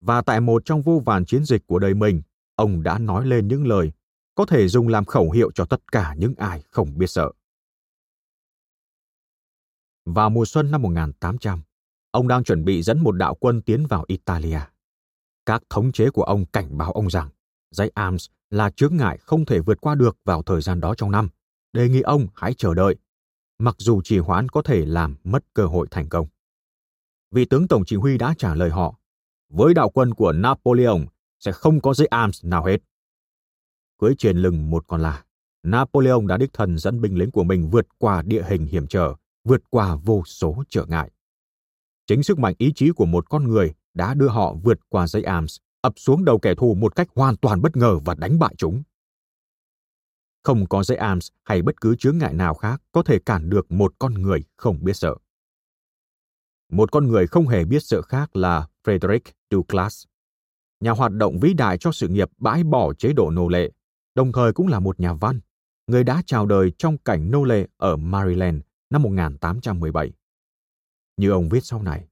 Và tại một trong vô vàn chiến dịch của đời mình, ông đã nói lên những lời có thể dùng làm khẩu hiệu cho tất cả những ai không biết sợ. Vào mùa xuân năm 1800, ông đang chuẩn bị dẫn một đạo quân tiến vào Italia. Các thống chế của ông cảnh báo ông rằng dãy Arms là chướng ngại không thể vượt qua được vào thời gian đó trong năm. Đề nghị ông hãy chờ đợi mặc dù trì hoãn có thể làm mất cơ hội thành công. Vị tướng tổng chỉ huy đã trả lời họ, với đạo quân của Napoleon sẽ không có dãy arms nào hết. Cưới trên lưng một con là, Napoleon đã đích thân dẫn binh lính của mình vượt qua địa hình hiểm trở, vượt qua vô số trở ngại. Chính sức mạnh ý chí của một con người đã đưa họ vượt qua dây arms, ập xuống đầu kẻ thù một cách hoàn toàn bất ngờ và đánh bại chúng. Không có dây arms hay bất cứ chướng ngại nào khác có thể cản được một con người không biết sợ. Một con người không hề biết sợ khác là Frederick Douglass, nhà hoạt động vĩ đại cho sự nghiệp bãi bỏ chế độ nô lệ, đồng thời cũng là một nhà văn, người đã chào đời trong cảnh nô lệ ở Maryland năm 1817. Như ông viết sau này,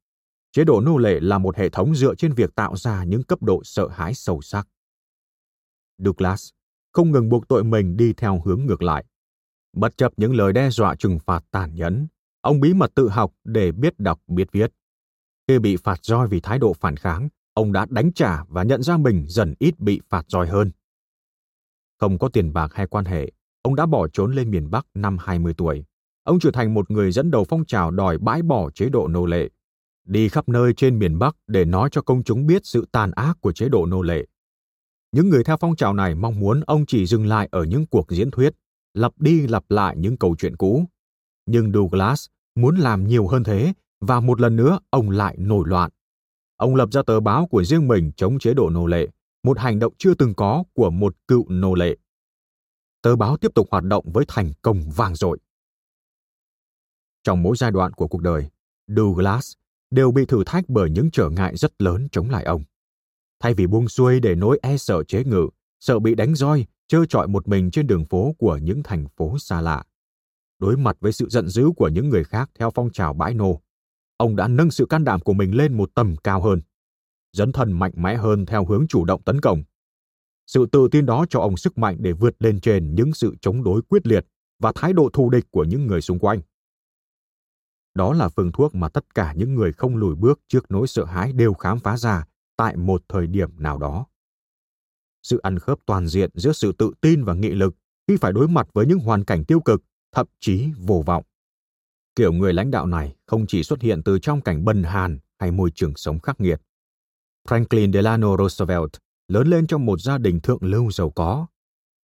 chế độ nô lệ là một hệ thống dựa trên việc tạo ra những cấp độ sợ hãi sâu sắc. Douglas không ngừng buộc tội mình đi theo hướng ngược lại. Bất chấp những lời đe dọa trừng phạt tàn nhẫn, ông bí mật tự học để biết đọc biết viết. Khi bị phạt roi vì thái độ phản kháng, ông đã đánh trả và nhận ra mình dần ít bị phạt roi hơn. Không có tiền bạc hay quan hệ, ông đã bỏ trốn lên miền Bắc năm 20 tuổi. Ông trở thành một người dẫn đầu phong trào đòi bãi bỏ chế độ nô lệ. Đi khắp nơi trên miền Bắc để nói cho công chúng biết sự tàn ác của chế độ nô lệ những người theo phong trào này mong muốn ông chỉ dừng lại ở những cuộc diễn thuyết, lặp đi lặp lại những câu chuyện cũ. Nhưng Douglas muốn làm nhiều hơn thế và một lần nữa ông lại nổi loạn. Ông lập ra tờ báo của riêng mình chống chế độ nô lệ một hành động chưa từng có của một cựu nô lệ. Tờ báo tiếp tục hoạt động với thành công vang dội. Trong mỗi giai đoạn của cuộc đời, Douglas đều bị thử thách bởi những trở ngại rất lớn chống lại ông. Thay vì buông xuôi để nỗi e sợ chế ngự, sợ bị đánh roi, trơ trọi một mình trên đường phố của những thành phố xa lạ. Đối mặt với sự giận dữ của những người khác theo phong trào bãi nô, ông đã nâng sự can đảm của mình lên một tầm cao hơn, dấn thân mạnh mẽ hơn theo hướng chủ động tấn công. Sự tự tin đó cho ông sức mạnh để vượt lên trên những sự chống đối quyết liệt và thái độ thù địch của những người xung quanh. Đó là phương thuốc mà tất cả những người không lùi bước trước nỗi sợ hãi đều khám phá ra tại một thời điểm nào đó. Sự ăn khớp toàn diện giữa sự tự tin và nghị lực khi phải đối mặt với những hoàn cảnh tiêu cực, thậm chí vô vọng. Kiểu người lãnh đạo này không chỉ xuất hiện từ trong cảnh bần hàn hay môi trường sống khắc nghiệt. Franklin Delano Roosevelt lớn lên trong một gia đình thượng lưu giàu có.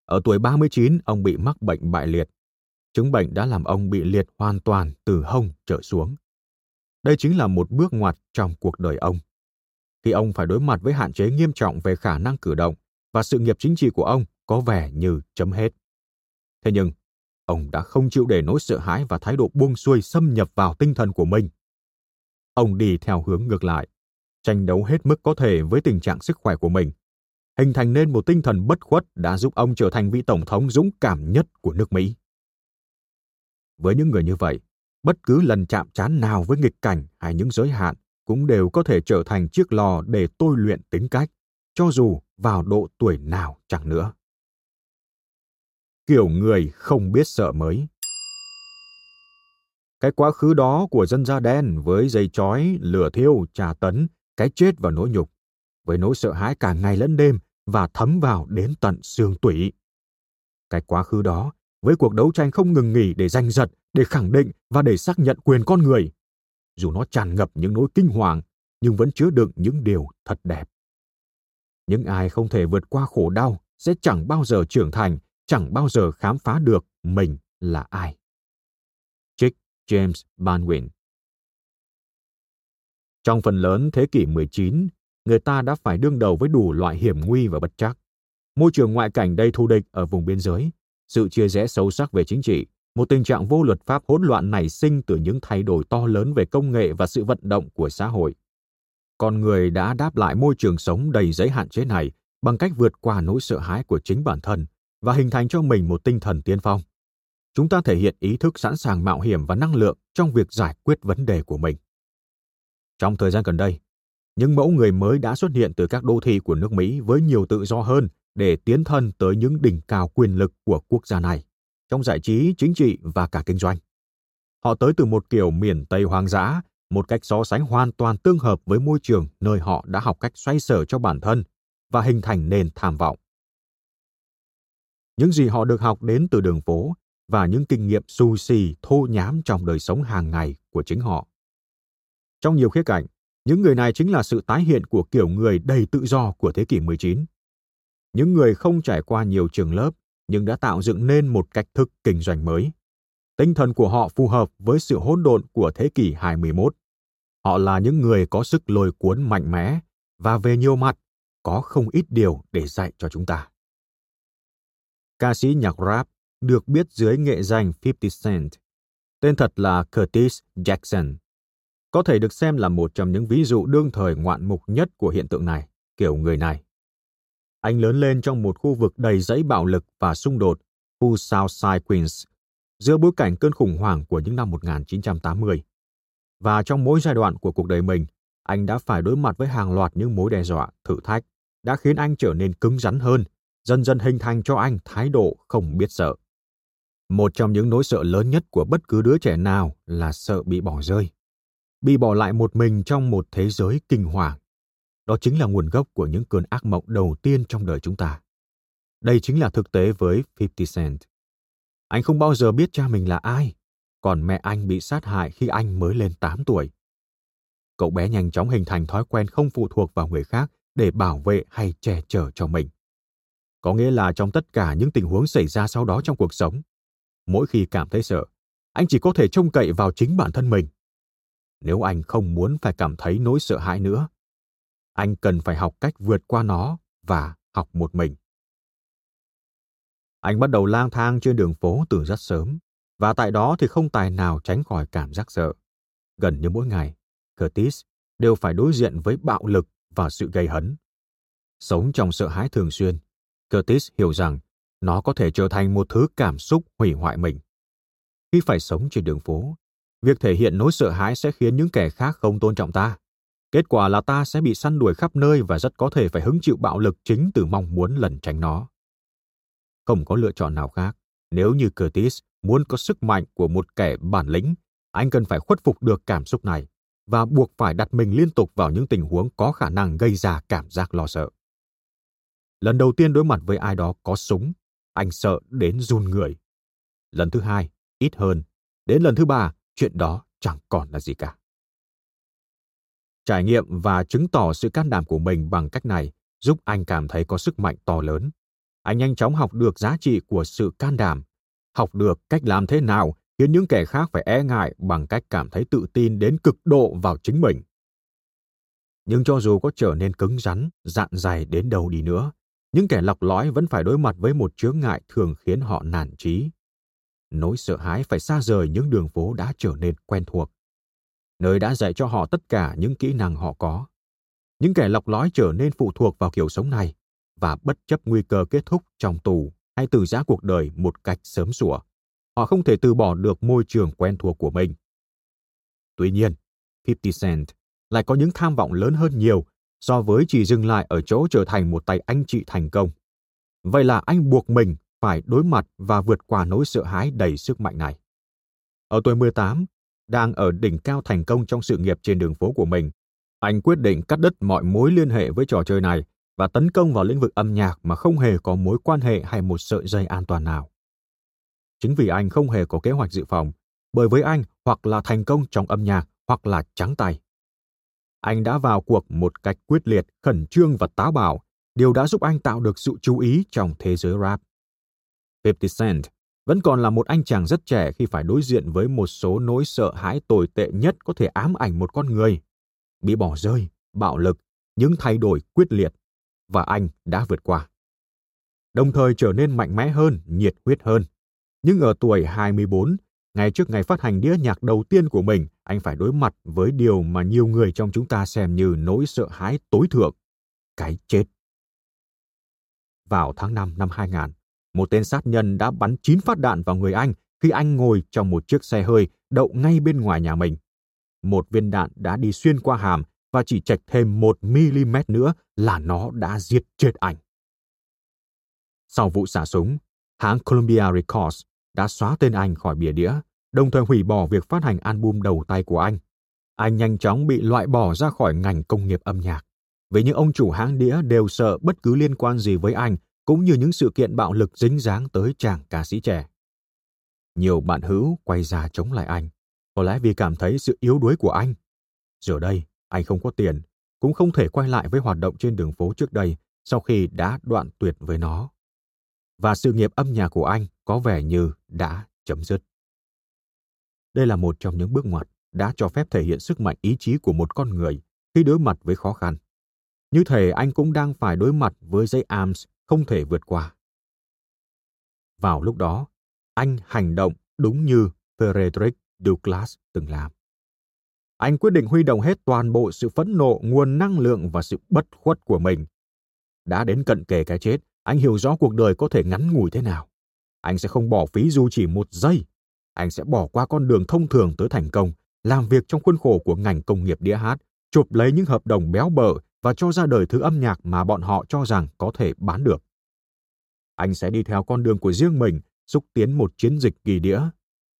Ở tuổi 39, ông bị mắc bệnh bại liệt. Chứng bệnh đã làm ông bị liệt hoàn toàn từ hông trở xuống. Đây chính là một bước ngoặt trong cuộc đời ông. Khi ông phải đối mặt với hạn chế nghiêm trọng về khả năng cử động và sự nghiệp chính trị của ông có vẻ như chấm hết. Thế nhưng, ông đã không chịu để nỗi sợ hãi và thái độ buông xuôi xâm nhập vào tinh thần của mình. Ông đi theo hướng ngược lại, tranh đấu hết mức có thể với tình trạng sức khỏe của mình, hình thành nên một tinh thần bất khuất đã giúp ông trở thành vị tổng thống dũng cảm nhất của nước Mỹ. Với những người như vậy, bất cứ lần chạm trán nào với nghịch cảnh hay những giới hạn cũng đều có thể trở thành chiếc lò để tôi luyện tính cách, cho dù vào độ tuổi nào chẳng nữa. Kiểu người không biết sợ mới. Cái quá khứ đó của dân da đen với dây chói, lửa thiêu, trà tấn, cái chết và nỗi nhục, với nỗi sợ hãi cả ngày lẫn đêm và thấm vào đến tận xương tủy. Cái quá khứ đó với cuộc đấu tranh không ngừng nghỉ để giành giật, để khẳng định và để xác nhận quyền con người. Dù nó tràn ngập những nỗi kinh hoàng, nhưng vẫn chứa đựng những điều thật đẹp. Những ai không thể vượt qua khổ đau sẽ chẳng bao giờ trưởng thành, chẳng bao giờ khám phá được mình là ai. Trích James Banwin Trong phần lớn thế kỷ 19, người ta đã phải đương đầu với đủ loại hiểm nguy và bất chắc. Môi trường ngoại cảnh đầy thù địch ở vùng biên giới, sự chia rẽ sâu sắc về chính trị, một tình trạng vô luật pháp hỗn loạn nảy sinh từ những thay đổi to lớn về công nghệ và sự vận động của xã hội. Con người đã đáp lại môi trường sống đầy giấy hạn chế này bằng cách vượt qua nỗi sợ hãi của chính bản thân và hình thành cho mình một tinh thần tiên phong. Chúng ta thể hiện ý thức sẵn sàng mạo hiểm và năng lượng trong việc giải quyết vấn đề của mình. Trong thời gian gần đây, những mẫu người mới đã xuất hiện từ các đô thị của nước Mỹ với nhiều tự do hơn để tiến thân tới những đỉnh cao quyền lực của quốc gia này, trong giải trí, chính trị và cả kinh doanh. Họ tới từ một kiểu miền Tây hoang dã, một cách so sánh hoàn toàn tương hợp với môi trường nơi họ đã học cách xoay sở cho bản thân và hình thành nền tham vọng. Những gì họ được học đến từ đường phố và những kinh nghiệm xù xì thô nhám trong đời sống hàng ngày của chính họ. Trong nhiều khía cạnh, những người này chính là sự tái hiện của kiểu người đầy tự do của thế kỷ 19 những người không trải qua nhiều trường lớp nhưng đã tạo dựng nên một cách thức kinh doanh mới. Tinh thần của họ phù hợp với sự hỗn độn của thế kỷ 21. Họ là những người có sức lôi cuốn mạnh mẽ và về nhiều mặt có không ít điều để dạy cho chúng ta. Ca sĩ nhạc rap được biết dưới nghệ danh 50 Cent. Tên thật là Curtis Jackson. Có thể được xem là một trong những ví dụ đương thời ngoạn mục nhất của hiện tượng này, kiểu người này. Anh lớn lên trong một khu vực đầy dãy bạo lực và xung đột, khu Southside Queens, giữa bối cảnh cơn khủng hoảng của những năm 1980. Và trong mỗi giai đoạn của cuộc đời mình, anh đã phải đối mặt với hàng loạt những mối đe dọa, thử thách, đã khiến anh trở nên cứng rắn hơn, dần dần hình thành cho anh thái độ không biết sợ. Một trong những nỗi sợ lớn nhất của bất cứ đứa trẻ nào là sợ bị bỏ rơi. Bị bỏ lại một mình trong một thế giới kinh hoàng. Đó chính là nguồn gốc của những cơn ác mộng đầu tiên trong đời chúng ta. Đây chính là thực tế với 50 Cent. Anh không bao giờ biết cha mình là ai, còn mẹ anh bị sát hại khi anh mới lên 8 tuổi. Cậu bé nhanh chóng hình thành thói quen không phụ thuộc vào người khác để bảo vệ hay che chở cho mình. Có nghĩa là trong tất cả những tình huống xảy ra sau đó trong cuộc sống, mỗi khi cảm thấy sợ, anh chỉ có thể trông cậy vào chính bản thân mình. Nếu anh không muốn phải cảm thấy nỗi sợ hãi nữa, anh cần phải học cách vượt qua nó và học một mình. Anh bắt đầu lang thang trên đường phố từ rất sớm, và tại đó thì không tài nào tránh khỏi cảm giác sợ. Gần như mỗi ngày, Curtis đều phải đối diện với bạo lực và sự gây hấn. Sống trong sợ hãi thường xuyên, Curtis hiểu rằng nó có thể trở thành một thứ cảm xúc hủy hoại mình. Khi phải sống trên đường phố, việc thể hiện nỗi sợ hãi sẽ khiến những kẻ khác không tôn trọng ta. Kết quả là ta sẽ bị săn đuổi khắp nơi và rất có thể phải hứng chịu bạo lực chính từ mong muốn lẩn tránh nó. Không có lựa chọn nào khác. Nếu như Curtis muốn có sức mạnh của một kẻ bản lĩnh, anh cần phải khuất phục được cảm xúc này và buộc phải đặt mình liên tục vào những tình huống có khả năng gây ra cảm giác lo sợ. Lần đầu tiên đối mặt với ai đó có súng, anh sợ đến run người. Lần thứ hai, ít hơn. Đến lần thứ ba, chuyện đó chẳng còn là gì cả. Trải nghiệm và chứng tỏ sự can đảm của mình bằng cách này giúp anh cảm thấy có sức mạnh to lớn. Anh nhanh chóng học được giá trị của sự can đảm, học được cách làm thế nào khiến những kẻ khác phải e ngại bằng cách cảm thấy tự tin đến cực độ vào chính mình. Nhưng cho dù có trở nên cứng rắn, dạn dày đến đâu đi nữa, những kẻ lọc lõi vẫn phải đối mặt với một chướng ngại thường khiến họ nản trí. Nỗi sợ hãi phải xa rời những đường phố đã trở nên quen thuộc. Nơi đã dạy cho họ tất cả những kỹ năng họ có. Những kẻ lọc lõi trở nên phụ thuộc vào kiểu sống này và bất chấp nguy cơ kết thúc trong tù hay từ giã cuộc đời một cách sớm sủa. Họ không thể từ bỏ được môi trường quen thuộc của mình. Tuy nhiên, 50 Cent lại có những tham vọng lớn hơn nhiều so với chỉ dừng lại ở chỗ trở thành một tay anh chị thành công. Vậy là anh buộc mình phải đối mặt và vượt qua nỗi sợ hãi đầy sức mạnh này. Ở tuổi 18, đang ở đỉnh cao thành công trong sự nghiệp trên đường phố của mình, anh quyết định cắt đứt mọi mối liên hệ với trò chơi này và tấn công vào lĩnh vực âm nhạc mà không hề có mối quan hệ hay một sợi dây an toàn nào. Chính vì anh không hề có kế hoạch dự phòng, bởi với anh hoặc là thành công trong âm nhạc hoặc là trắng tay. Anh đã vào cuộc một cách quyết liệt, khẩn trương và táo bạo, điều đã giúp anh tạo được sự chú ý trong thế giới rap. 50 Cent vẫn còn là một anh chàng rất trẻ khi phải đối diện với một số nỗi sợ hãi tồi tệ nhất có thể ám ảnh một con người. Bị bỏ rơi, bạo lực, những thay đổi quyết liệt, và anh đã vượt qua. Đồng thời trở nên mạnh mẽ hơn, nhiệt huyết hơn. Nhưng ở tuổi 24, ngay trước ngày phát hành đĩa nhạc đầu tiên của mình, anh phải đối mặt với điều mà nhiều người trong chúng ta xem như nỗi sợ hãi tối thượng, cái chết. Vào tháng 5 năm 2000, một tên sát nhân đã bắn 9 phát đạn vào người anh khi anh ngồi trong một chiếc xe hơi đậu ngay bên ngoài nhà mình. Một viên đạn đã đi xuyên qua hàm và chỉ chạch thêm một mm nữa là nó đã giết chết anh. Sau vụ xả súng, hãng Columbia Records đã xóa tên anh khỏi bìa đĩa, đồng thời hủy bỏ việc phát hành album đầu tay của anh. Anh nhanh chóng bị loại bỏ ra khỏi ngành công nghiệp âm nhạc, vì những ông chủ hãng đĩa đều sợ bất cứ liên quan gì với anh, cũng như những sự kiện bạo lực dính dáng tới chàng ca sĩ trẻ. Nhiều bạn hữu quay ra chống lại anh, có lẽ vì cảm thấy sự yếu đuối của anh. Giờ đây, anh không có tiền, cũng không thể quay lại với hoạt động trên đường phố trước đây sau khi đã đoạn tuyệt với nó. Và sự nghiệp âm nhạc của anh có vẻ như đã chấm dứt. Đây là một trong những bước ngoặt đã cho phép thể hiện sức mạnh ý chí của một con người khi đối mặt với khó khăn. Như thể anh cũng đang phải đối mặt với dây arms không thể vượt qua. Vào lúc đó, anh hành động đúng như Frederick Douglass từng làm. Anh quyết định huy động hết toàn bộ sự phẫn nộ, nguồn năng lượng và sự bất khuất của mình. Đã đến cận kề cái chết, anh hiểu rõ cuộc đời có thể ngắn ngủi thế nào. Anh sẽ không bỏ phí dù chỉ một giây. Anh sẽ bỏ qua con đường thông thường tới thành công, làm việc trong khuôn khổ của ngành công nghiệp đĩa hát, chụp lấy những hợp đồng béo bở và cho ra đời thứ âm nhạc mà bọn họ cho rằng có thể bán được. Anh sẽ đi theo con đường của riêng mình, xúc tiến một chiến dịch kỳ đĩa.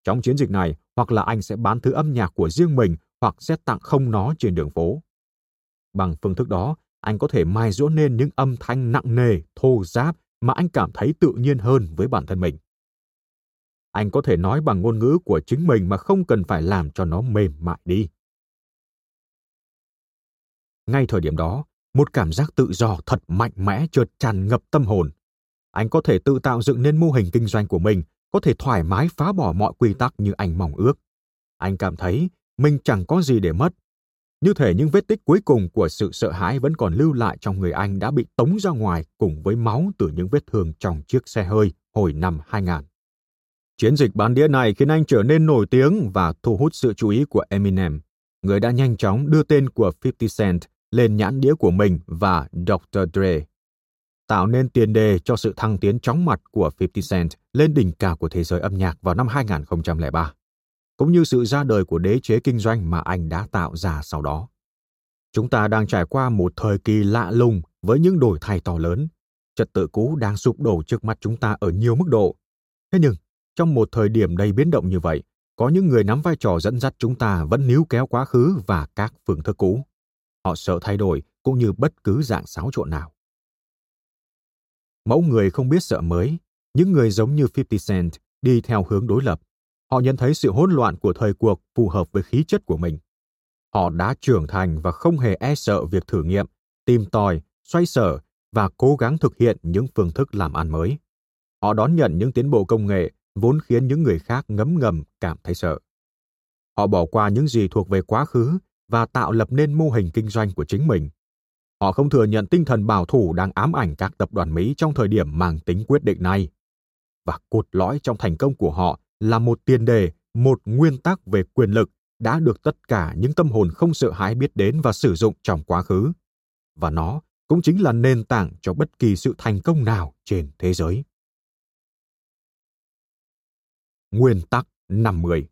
Trong chiến dịch này, hoặc là anh sẽ bán thứ âm nhạc của riêng mình hoặc sẽ tặng không nó trên đường phố. Bằng phương thức đó, anh có thể mai dũa nên những âm thanh nặng nề, thô giáp mà anh cảm thấy tự nhiên hơn với bản thân mình. Anh có thể nói bằng ngôn ngữ của chính mình mà không cần phải làm cho nó mềm mại đi. Ngay thời điểm đó, một cảm giác tự do thật mạnh mẽ chợt tràn ngập tâm hồn. Anh có thể tự tạo dựng nên mô hình kinh doanh của mình, có thể thoải mái phá bỏ mọi quy tắc như anh mong ước. Anh cảm thấy mình chẳng có gì để mất. Như thể những vết tích cuối cùng của sự sợ hãi vẫn còn lưu lại trong người anh đã bị tống ra ngoài cùng với máu từ những vết thương trong chiếc xe hơi hồi năm 2000. Chiến dịch bán đĩa này khiến anh trở nên nổi tiếng và thu hút sự chú ý của Eminem, người đã nhanh chóng đưa tên của 50 Cent lên nhãn đĩa của mình và Dr. Dre, tạo nên tiền đề cho sự thăng tiến chóng mặt của 50 Cent lên đỉnh cao của thế giới âm nhạc vào năm 2003, cũng như sự ra đời của đế chế kinh doanh mà anh đã tạo ra sau đó. Chúng ta đang trải qua một thời kỳ lạ lùng với những đổi thay to lớn. Trật tự cũ đang sụp đổ trước mắt chúng ta ở nhiều mức độ. Thế nhưng, trong một thời điểm đầy biến động như vậy, có những người nắm vai trò dẫn dắt chúng ta vẫn níu kéo quá khứ và các phương thức cũ. Họ sợ thay đổi cũng như bất cứ dạng xáo trộn nào. Mẫu người không biết sợ mới, những người giống như 50 Cent đi theo hướng đối lập. Họ nhận thấy sự hỗn loạn của thời cuộc phù hợp với khí chất của mình. Họ đã trưởng thành và không hề e sợ việc thử nghiệm, tìm tòi, xoay sở và cố gắng thực hiện những phương thức làm ăn mới. Họ đón nhận những tiến bộ công nghệ vốn khiến những người khác ngấm ngầm cảm thấy sợ. Họ bỏ qua những gì thuộc về quá khứ và tạo lập nên mô hình kinh doanh của chính mình. Họ không thừa nhận tinh thần bảo thủ đang ám ảnh các tập đoàn Mỹ trong thời điểm mang tính quyết định này. Và cột lõi trong thành công của họ là một tiền đề, một nguyên tắc về quyền lực đã được tất cả những tâm hồn không sợ hãi biết đến và sử dụng trong quá khứ. Và nó cũng chính là nền tảng cho bất kỳ sự thành công nào trên thế giới. Nguyên tắc 50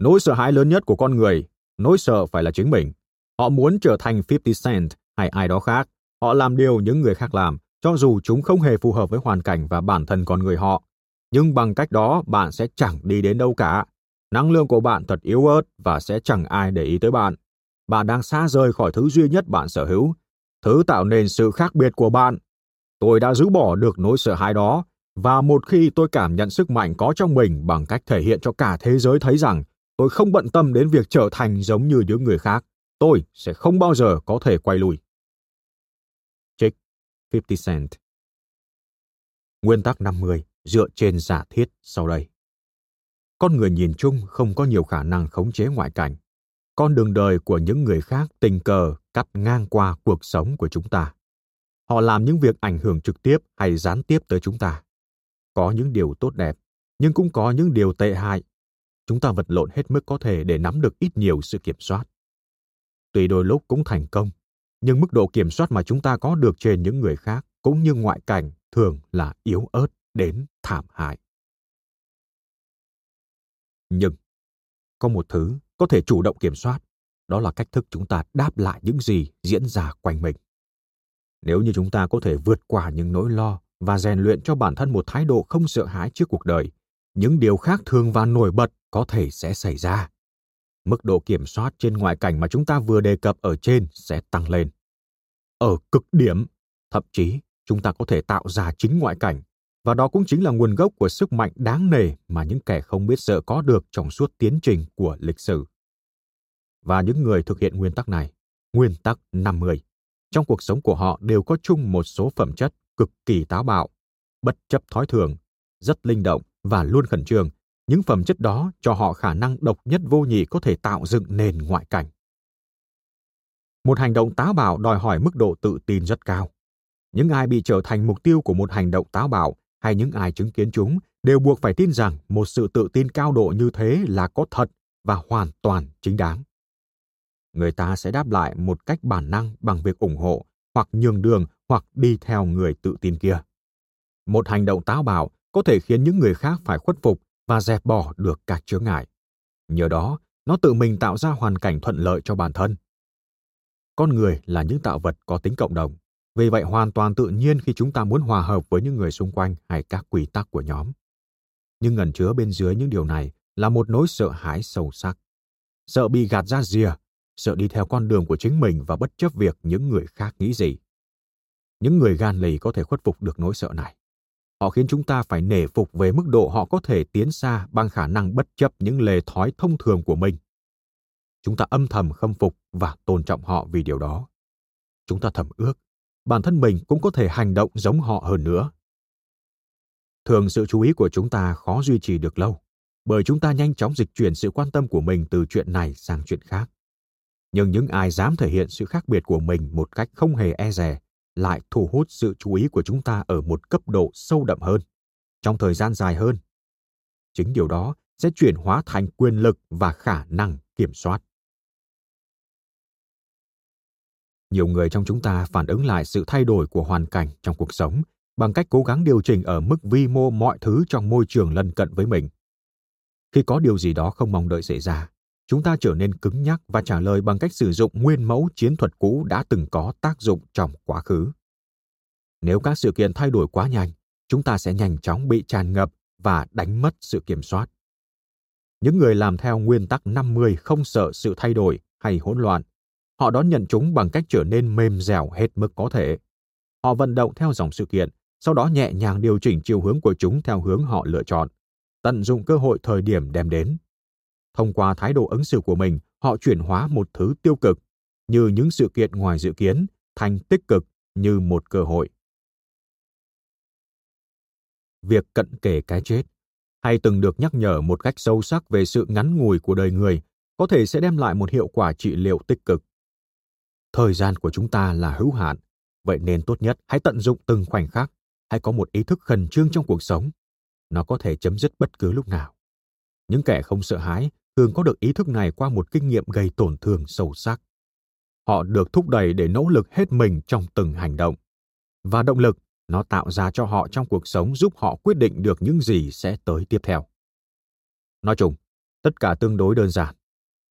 Nỗi sợ hãi lớn nhất của con người, nỗi sợ phải là chính mình. Họ muốn trở thành 50 Cent hay ai đó khác. Họ làm điều những người khác làm, cho dù chúng không hề phù hợp với hoàn cảnh và bản thân con người họ. Nhưng bằng cách đó, bạn sẽ chẳng đi đến đâu cả. Năng lượng của bạn thật yếu ớt và sẽ chẳng ai để ý tới bạn. Bạn đang xa rời khỏi thứ duy nhất bạn sở hữu, thứ tạo nên sự khác biệt của bạn. Tôi đã giữ bỏ được nỗi sợ hãi đó và một khi tôi cảm nhận sức mạnh có trong mình bằng cách thể hiện cho cả thế giới thấy rằng tôi không bận tâm đến việc trở thành giống như những người khác, tôi sẽ không bao giờ có thể quay lùi. Trích 50 Cent Nguyên tắc 50 dựa trên giả thiết sau đây. Con người nhìn chung không có nhiều khả năng khống chế ngoại cảnh. Con đường đời của những người khác tình cờ cắt ngang qua cuộc sống của chúng ta. Họ làm những việc ảnh hưởng trực tiếp hay gián tiếp tới chúng ta có những điều tốt đẹp, nhưng cũng có những điều tệ hại. Chúng ta vật lộn hết mức có thể để nắm được ít nhiều sự kiểm soát. Tuy đôi lúc cũng thành công, nhưng mức độ kiểm soát mà chúng ta có được trên những người khác cũng như ngoại cảnh thường là yếu ớt đến thảm hại. Nhưng có một thứ có thể chủ động kiểm soát, đó là cách thức chúng ta đáp lại những gì diễn ra quanh mình. Nếu như chúng ta có thể vượt qua những nỗi lo và rèn luyện cho bản thân một thái độ không sợ hãi trước cuộc đời, những điều khác thường và nổi bật có thể sẽ xảy ra. Mức độ kiểm soát trên ngoại cảnh mà chúng ta vừa đề cập ở trên sẽ tăng lên. Ở cực điểm, thậm chí chúng ta có thể tạo ra chính ngoại cảnh, và đó cũng chính là nguồn gốc của sức mạnh đáng nề mà những kẻ không biết sợ có được trong suốt tiến trình của lịch sử. Và những người thực hiện nguyên tắc này, nguyên tắc 50, trong cuộc sống của họ đều có chung một số phẩm chất cực kỳ táo bạo, bất chấp thói thường, rất linh động và luôn khẩn trương. Những phẩm chất đó cho họ khả năng độc nhất vô nhị có thể tạo dựng nền ngoại cảnh. Một hành động táo bạo đòi hỏi mức độ tự tin rất cao. Những ai bị trở thành mục tiêu của một hành động táo bạo hay những ai chứng kiến chúng đều buộc phải tin rằng một sự tự tin cao độ như thế là có thật và hoàn toàn chính đáng. Người ta sẽ đáp lại một cách bản năng bằng việc ủng hộ hoặc nhường đường hoặc đi theo người tự tin kia. Một hành động táo bạo có thể khiến những người khác phải khuất phục và dẹp bỏ được các chướng ngại. Nhờ đó, nó tự mình tạo ra hoàn cảnh thuận lợi cho bản thân. Con người là những tạo vật có tính cộng đồng, vì vậy hoàn toàn tự nhiên khi chúng ta muốn hòa hợp với những người xung quanh hay các quy tắc của nhóm. Nhưng ngần chứa bên dưới những điều này là một nỗi sợ hãi sâu sắc. Sợ bị gạt ra rìa, sợ đi theo con đường của chính mình và bất chấp việc những người khác nghĩ gì. Những người gan lì có thể khuất phục được nỗi sợ này. Họ khiến chúng ta phải nể phục về mức độ họ có thể tiến xa bằng khả năng bất chấp những lề thói thông thường của mình. Chúng ta âm thầm khâm phục và tôn trọng họ vì điều đó. Chúng ta thầm ước, bản thân mình cũng có thể hành động giống họ hơn nữa. Thường sự chú ý của chúng ta khó duy trì được lâu, bởi chúng ta nhanh chóng dịch chuyển sự quan tâm của mình từ chuyện này sang chuyện khác. Nhưng những ai dám thể hiện sự khác biệt của mình một cách không hề e dè lại thu hút sự chú ý của chúng ta ở một cấp độ sâu đậm hơn, trong thời gian dài hơn. Chính điều đó sẽ chuyển hóa thành quyền lực và khả năng kiểm soát. Nhiều người trong chúng ta phản ứng lại sự thay đổi của hoàn cảnh trong cuộc sống bằng cách cố gắng điều chỉnh ở mức vi mô mọi thứ trong môi trường lân cận với mình. Khi có điều gì đó không mong đợi xảy ra, chúng ta trở nên cứng nhắc và trả lời bằng cách sử dụng nguyên mẫu chiến thuật cũ đã từng có tác dụng trong quá khứ. Nếu các sự kiện thay đổi quá nhanh, chúng ta sẽ nhanh chóng bị tràn ngập và đánh mất sự kiểm soát. Những người làm theo nguyên tắc 50 không sợ sự thay đổi hay hỗn loạn. Họ đón nhận chúng bằng cách trở nên mềm dẻo hết mức có thể. Họ vận động theo dòng sự kiện, sau đó nhẹ nhàng điều chỉnh chiều hướng của chúng theo hướng họ lựa chọn, tận dụng cơ hội thời điểm đem đến. Thông qua thái độ ứng xử của mình, họ chuyển hóa một thứ tiêu cực, như những sự kiện ngoài dự kiến, thành tích cực như một cơ hội. Việc cận kề cái chết hay từng được nhắc nhở một cách sâu sắc về sự ngắn ngủi của đời người có thể sẽ đem lại một hiệu quả trị liệu tích cực. Thời gian của chúng ta là hữu hạn, vậy nên tốt nhất hãy tận dụng từng khoảnh khắc, hãy có một ý thức khẩn trương trong cuộc sống. Nó có thể chấm dứt bất cứ lúc nào. Những kẻ không sợ hãi thường có được ý thức này qua một kinh nghiệm gây tổn thương sâu sắc. Họ được thúc đẩy để nỗ lực hết mình trong từng hành động. Và động lực nó tạo ra cho họ trong cuộc sống giúp họ quyết định được những gì sẽ tới tiếp theo. Nói chung, tất cả tương đối đơn giản.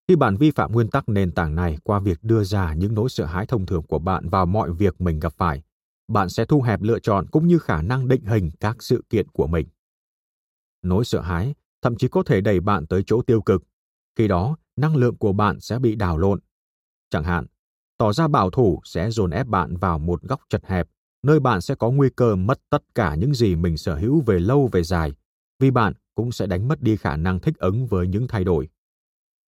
Khi bạn vi phạm nguyên tắc nền tảng này qua việc đưa ra những nỗi sợ hãi thông thường của bạn vào mọi việc mình gặp phải, bạn sẽ thu hẹp lựa chọn cũng như khả năng định hình các sự kiện của mình. Nỗi sợ hãi thậm chí có thể đẩy bạn tới chỗ tiêu cực. Khi đó, năng lượng của bạn sẽ bị đảo lộn. Chẳng hạn, tỏ ra bảo thủ sẽ dồn ép bạn vào một góc chật hẹp nơi bạn sẽ có nguy cơ mất tất cả những gì mình sở hữu về lâu về dài, vì bạn cũng sẽ đánh mất đi khả năng thích ứng với những thay đổi.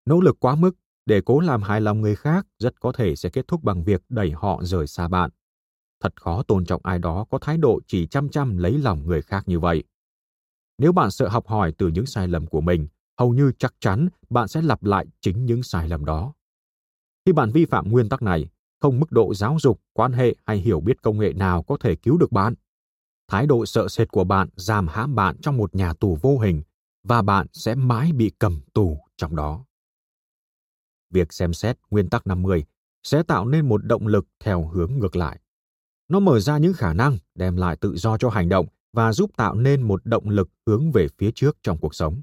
Nỗ lực quá mức để cố làm hài lòng người khác rất có thể sẽ kết thúc bằng việc đẩy họ rời xa bạn. Thật khó tôn trọng ai đó có thái độ chỉ chăm chăm lấy lòng người khác như vậy. Nếu bạn sợ học hỏi từ những sai lầm của mình, hầu như chắc chắn bạn sẽ lặp lại chính những sai lầm đó. Khi bạn vi phạm nguyên tắc này, không mức độ giáo dục, quan hệ hay hiểu biết công nghệ nào có thể cứu được bạn. Thái độ sợ sệt của bạn giam hãm bạn trong một nhà tù vô hình và bạn sẽ mãi bị cầm tù trong đó. Việc xem xét nguyên tắc 50 sẽ tạo nên một động lực theo hướng ngược lại. Nó mở ra những khả năng, đem lại tự do cho hành động và giúp tạo nên một động lực hướng về phía trước trong cuộc sống.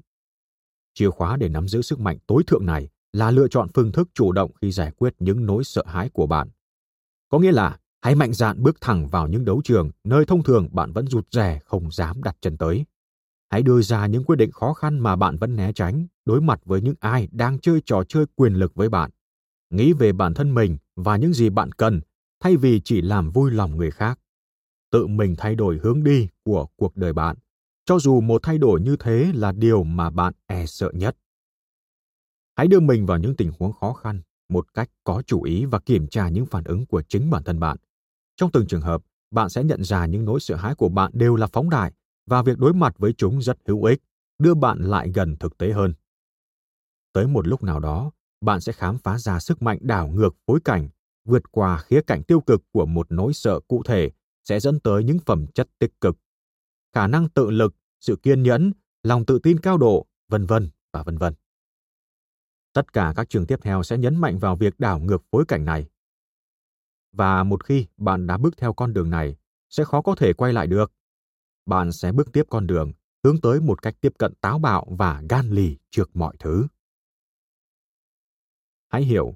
Chìa khóa để nắm giữ sức mạnh tối thượng này là lựa chọn phương thức chủ động khi giải quyết những nỗi sợ hãi của bạn. Có nghĩa là hãy mạnh dạn bước thẳng vào những đấu trường nơi thông thường bạn vẫn rụt rè không dám đặt chân tới. Hãy đưa ra những quyết định khó khăn mà bạn vẫn né tránh, đối mặt với những ai đang chơi trò chơi quyền lực với bạn. Nghĩ về bản thân mình và những gì bạn cần, thay vì chỉ làm vui lòng người khác. Tự mình thay đổi hướng đi của cuộc đời bạn, cho dù một thay đổi như thế là điều mà bạn e sợ nhất. Hãy đưa mình vào những tình huống khó khăn một cách có chủ ý và kiểm tra những phản ứng của chính bản thân bạn. Trong từng trường hợp, bạn sẽ nhận ra những nỗi sợ hãi của bạn đều là phóng đại và việc đối mặt với chúng rất hữu ích, đưa bạn lại gần thực tế hơn. Tới một lúc nào đó, bạn sẽ khám phá ra sức mạnh đảo ngược phối cảnh, vượt qua khía cạnh tiêu cực của một nỗi sợ cụ thể sẽ dẫn tới những phẩm chất tích cực. Khả năng tự lực, sự kiên nhẫn, lòng tự tin cao độ, vân vân và vân vân. Tất cả các trường tiếp theo sẽ nhấn mạnh vào việc đảo ngược phối cảnh này. Và một khi bạn đã bước theo con đường này, sẽ khó có thể quay lại được. Bạn sẽ bước tiếp con đường, hướng tới một cách tiếp cận táo bạo và gan lì trước mọi thứ. Hãy hiểu,